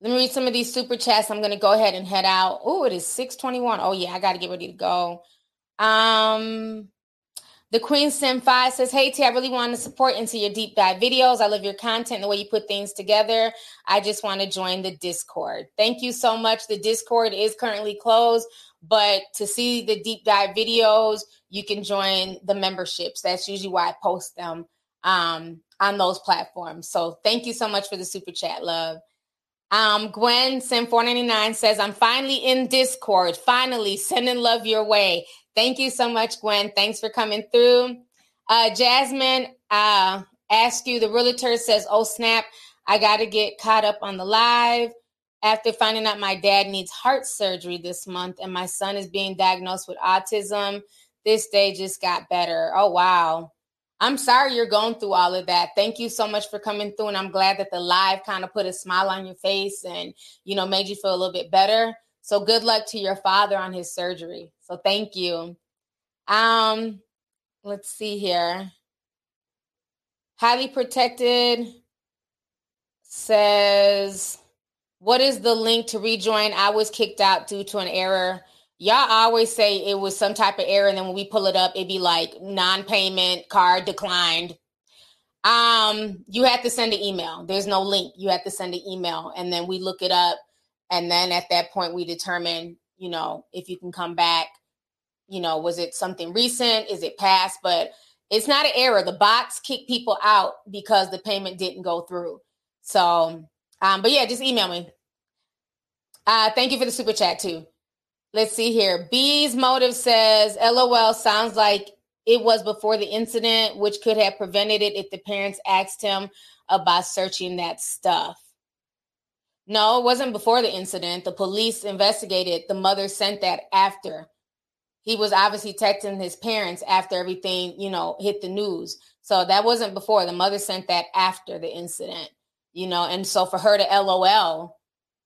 Let me read some of these super chats. I'm to go ahead and head out. Oh, it is 621. Oh, yeah, I got to get ready to go. Um, the Queen Sim 5 says, Hey T, I really want to support into your deep dive videos. I love your content, the way you put things together. I just want to join the Discord. Thank you so much. The Discord is currently closed, but to see the deep dive videos, you can join the memberships. That's usually why I post them um, on those platforms. So thank you so much for the super chat, love. Um, Gwen Sim 499 says, I'm finally in Discord. Finally, sending love your way. Thank you so much, Gwen. Thanks for coming through. Uh, Jasmine uh, ask you, the realtor says, Oh, snap, I got to get caught up on the live. After finding out my dad needs heart surgery this month and my son is being diagnosed with autism, this day just got better. Oh, wow. I'm sorry you're going through all of that. Thank you so much for coming through. And I'm glad that the live kind of put a smile on your face and, you know, made you feel a little bit better. So good luck to your father on his surgery. So thank you. Um, let's see here. Highly protected says What is the link to rejoin? I was kicked out due to an error. Y'all always say it was some type of error, and then when we pull it up, it'd be like non-payment card declined. Um, you have to send an email. There's no link. You have to send an email, and then we look it up, and then at that point we determine, you know, if you can come back. You know, was it something recent? Is it past? But it's not an error. The bots kick people out because the payment didn't go through. So, um, but yeah, just email me. Uh, thank you for the super chat too. Let's see here. B's motive says, LOL sounds like it was before the incident, which could have prevented it if the parents asked him about searching that stuff. No, it wasn't before the incident. The police investigated. The mother sent that after. He was obviously texting his parents after everything, you know, hit the news. So that wasn't before. The mother sent that after the incident, you know, and so for her to LOL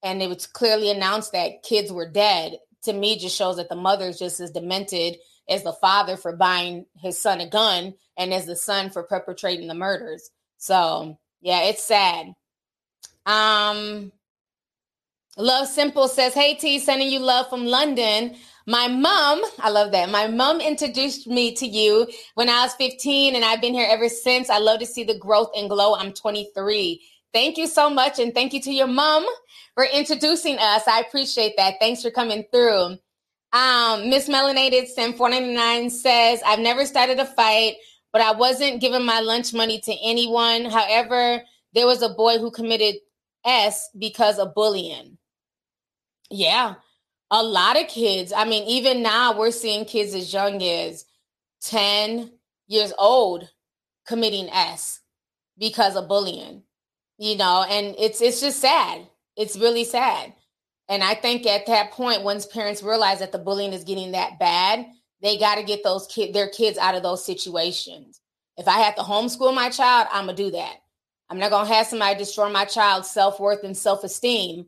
and it was clearly announced that kids were dead, to me just shows that the mother is just as demented as the father for buying his son a gun and as the son for perpetrating the murders. So yeah, it's sad. Um Love Simple says, Hey T, sending you love from London. My mom, I love that. My mom introduced me to you when I was 15, and I've been here ever since. I love to see the growth and glow. I'm 23. Thank you so much, and thank you to your mom for introducing us. I appreciate that. Thanks for coming through. Um, Miss Melanated Sim 499 says, I've never started a fight, but I wasn't giving my lunch money to anyone. However, there was a boy who committed S because of bullying. Yeah, a lot of kids. I mean, even now we're seeing kids as young as 10 years old committing S because of bullying. You know, and it's it's just sad. It's really sad. And I think at that point, once parents realize that the bullying is getting that bad, they got to get those kid their kids out of those situations. If I have to homeschool my child, I'm gonna do that. I'm not gonna have somebody destroy my child's self worth and self esteem.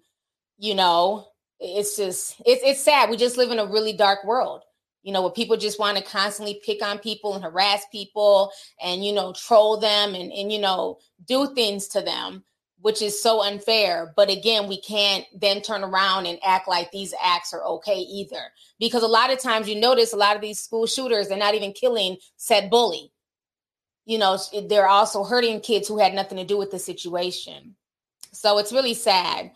You know, it's just it's it's sad. We just live in a really dark world. You know, where people just want to constantly pick on people and harass people and you know troll them and and you know do things to them which is so unfair. But again, we can't then turn around and act like these acts are okay either. Because a lot of times you notice a lot of these school shooters, they're not even killing said bully. You know, they're also hurting kids who had nothing to do with the situation. So it's really sad.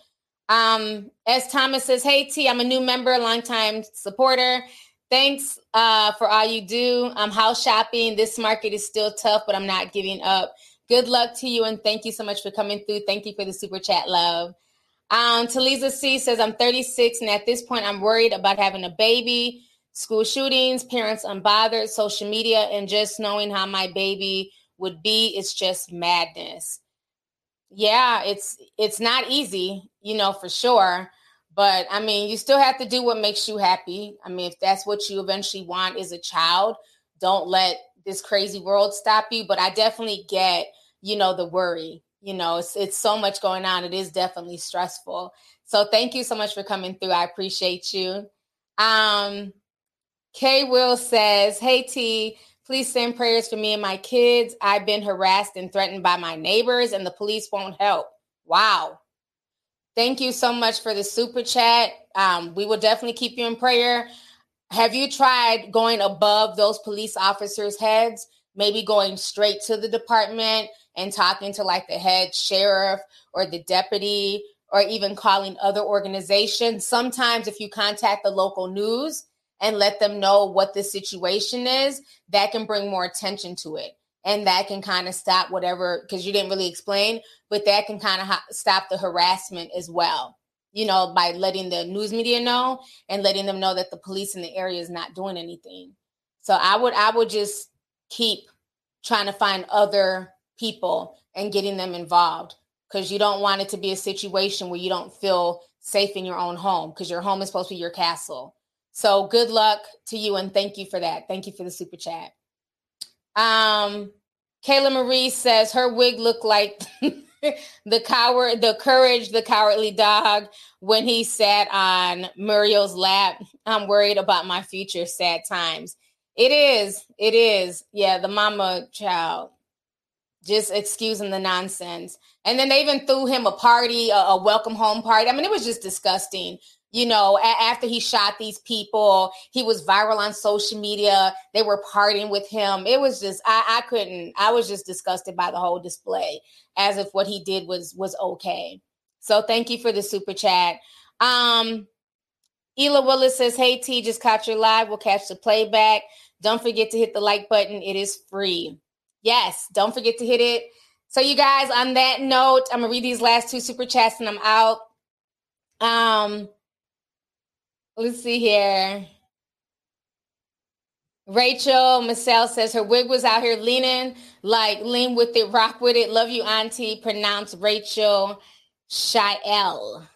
Um, as Thomas says, Hey T, I'm a new member, longtime supporter. Thanks uh, for all you do. I'm house shopping. This market is still tough, but I'm not giving up. Good luck to you and thank you so much for coming through. Thank you for the super chat, love. Um, Talisa C says, I'm 36 and at this point I'm worried about having a baby, school shootings, parents unbothered, social media, and just knowing how my baby would be. It's just madness. Yeah, it's it's not easy, you know, for sure. But I mean, you still have to do what makes you happy. I mean, if that's what you eventually want as a child, don't let this crazy world stop you, but I definitely get, you know, the worry. You know, it's it's so much going on. It is definitely stressful. So thank you so much for coming through. I appreciate you. Um Kay Will says, Hey T, please send prayers for me and my kids. I've been harassed and threatened by my neighbors, and the police won't help. Wow. Thank you so much for the super chat. Um, we will definitely keep you in prayer. Have you tried going above those police officers' heads? Maybe going straight to the department and talking to like the head sheriff or the deputy or even calling other organizations. Sometimes, if you contact the local news and let them know what the situation is, that can bring more attention to it. And that can kind of stop whatever, because you didn't really explain, but that can kind of ha- stop the harassment as well you know, by letting the news media know and letting them know that the police in the area is not doing anything. So I would I would just keep trying to find other people and getting them involved because you don't want it to be a situation where you don't feel safe in your own home because your home is supposed to be your castle. So good luck to you and thank you for that. Thank you for the super chat. Um Kayla Marie says her wig looked like the coward, the courage, the cowardly dog when he sat on Muriel's lap. I'm worried about my future sad times. It is, it is. Yeah, the mama child. just excusing the nonsense. And then they even threw him a party, a, a welcome home party. I mean, it was just disgusting. You know, after he shot these people, he was viral on social media. They were partying with him. It was just, I, I couldn't, I was just disgusted by the whole display as if what he did was was okay. So thank you for the super chat. Um, Ela Willis says, Hey T, just caught your live. We'll catch the playback. Don't forget to hit the like button. It is free. Yes, don't forget to hit it. So, you guys, on that note, I'm gonna read these last two super chats and I'm out. Um, let's see here. Rachel Michelle says her wig was out here leaning, like lean with it, rock with it. Love you, Auntie. Pronounce Rachel Shael.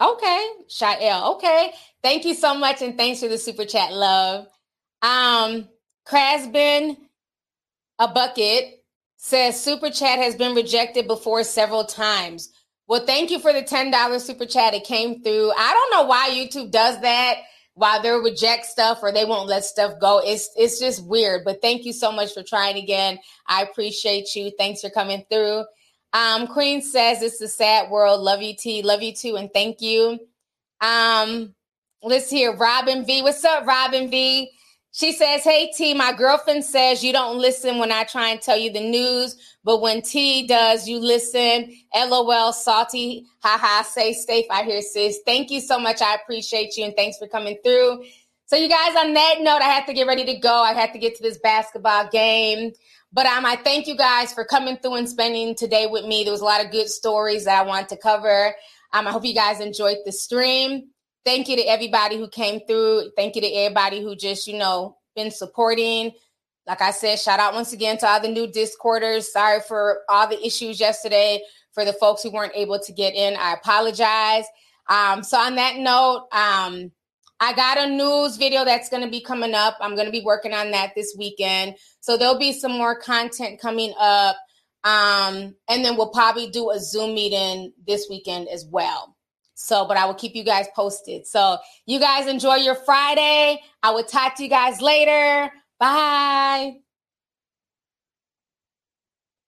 Okay, Shael. Okay. Thank you so much, and thanks for the super chat, love. Um, Crasbin, a bucket says super chat has been rejected before several times. Well, thank you for the $10 super chat. It came through. I don't know why YouTube does that, why they'll reject stuff or they won't let stuff go. It's it's just weird. But thank you so much for trying again. I appreciate you. Thanks for coming through. Um, Queen says it's a sad world. Love you, T. Love you too, and thank you. Um, let's hear Robin V. What's up, Robin V? She says, Hey T, my girlfriend says you don't listen when I try and tell you the news, but when T does, you listen. LOL, salty. Haha, stay safe out here, sis. Thank you so much. I appreciate you and thanks for coming through. So, you guys, on that note, I have to get ready to go. I have to get to this basketball game. But um, I thank you guys for coming through and spending today with me. There was a lot of good stories that I wanted to cover. Um, I hope you guys enjoyed the stream. Thank you to everybody who came through. Thank you to everybody who just, you know, been supporting. Like I said, shout out once again to all the new Discorders. Sorry for all the issues yesterday. For the folks who weren't able to get in, I apologize. Um, so on that note, um, I got a news video that's going to be coming up. I'm going to be working on that this weekend. So there'll be some more content coming up. Um, and then we'll probably do a Zoom meeting this weekend as well. So, but I will keep you guys posted. So, you guys enjoy your Friday. I will talk to you guys later. Bye.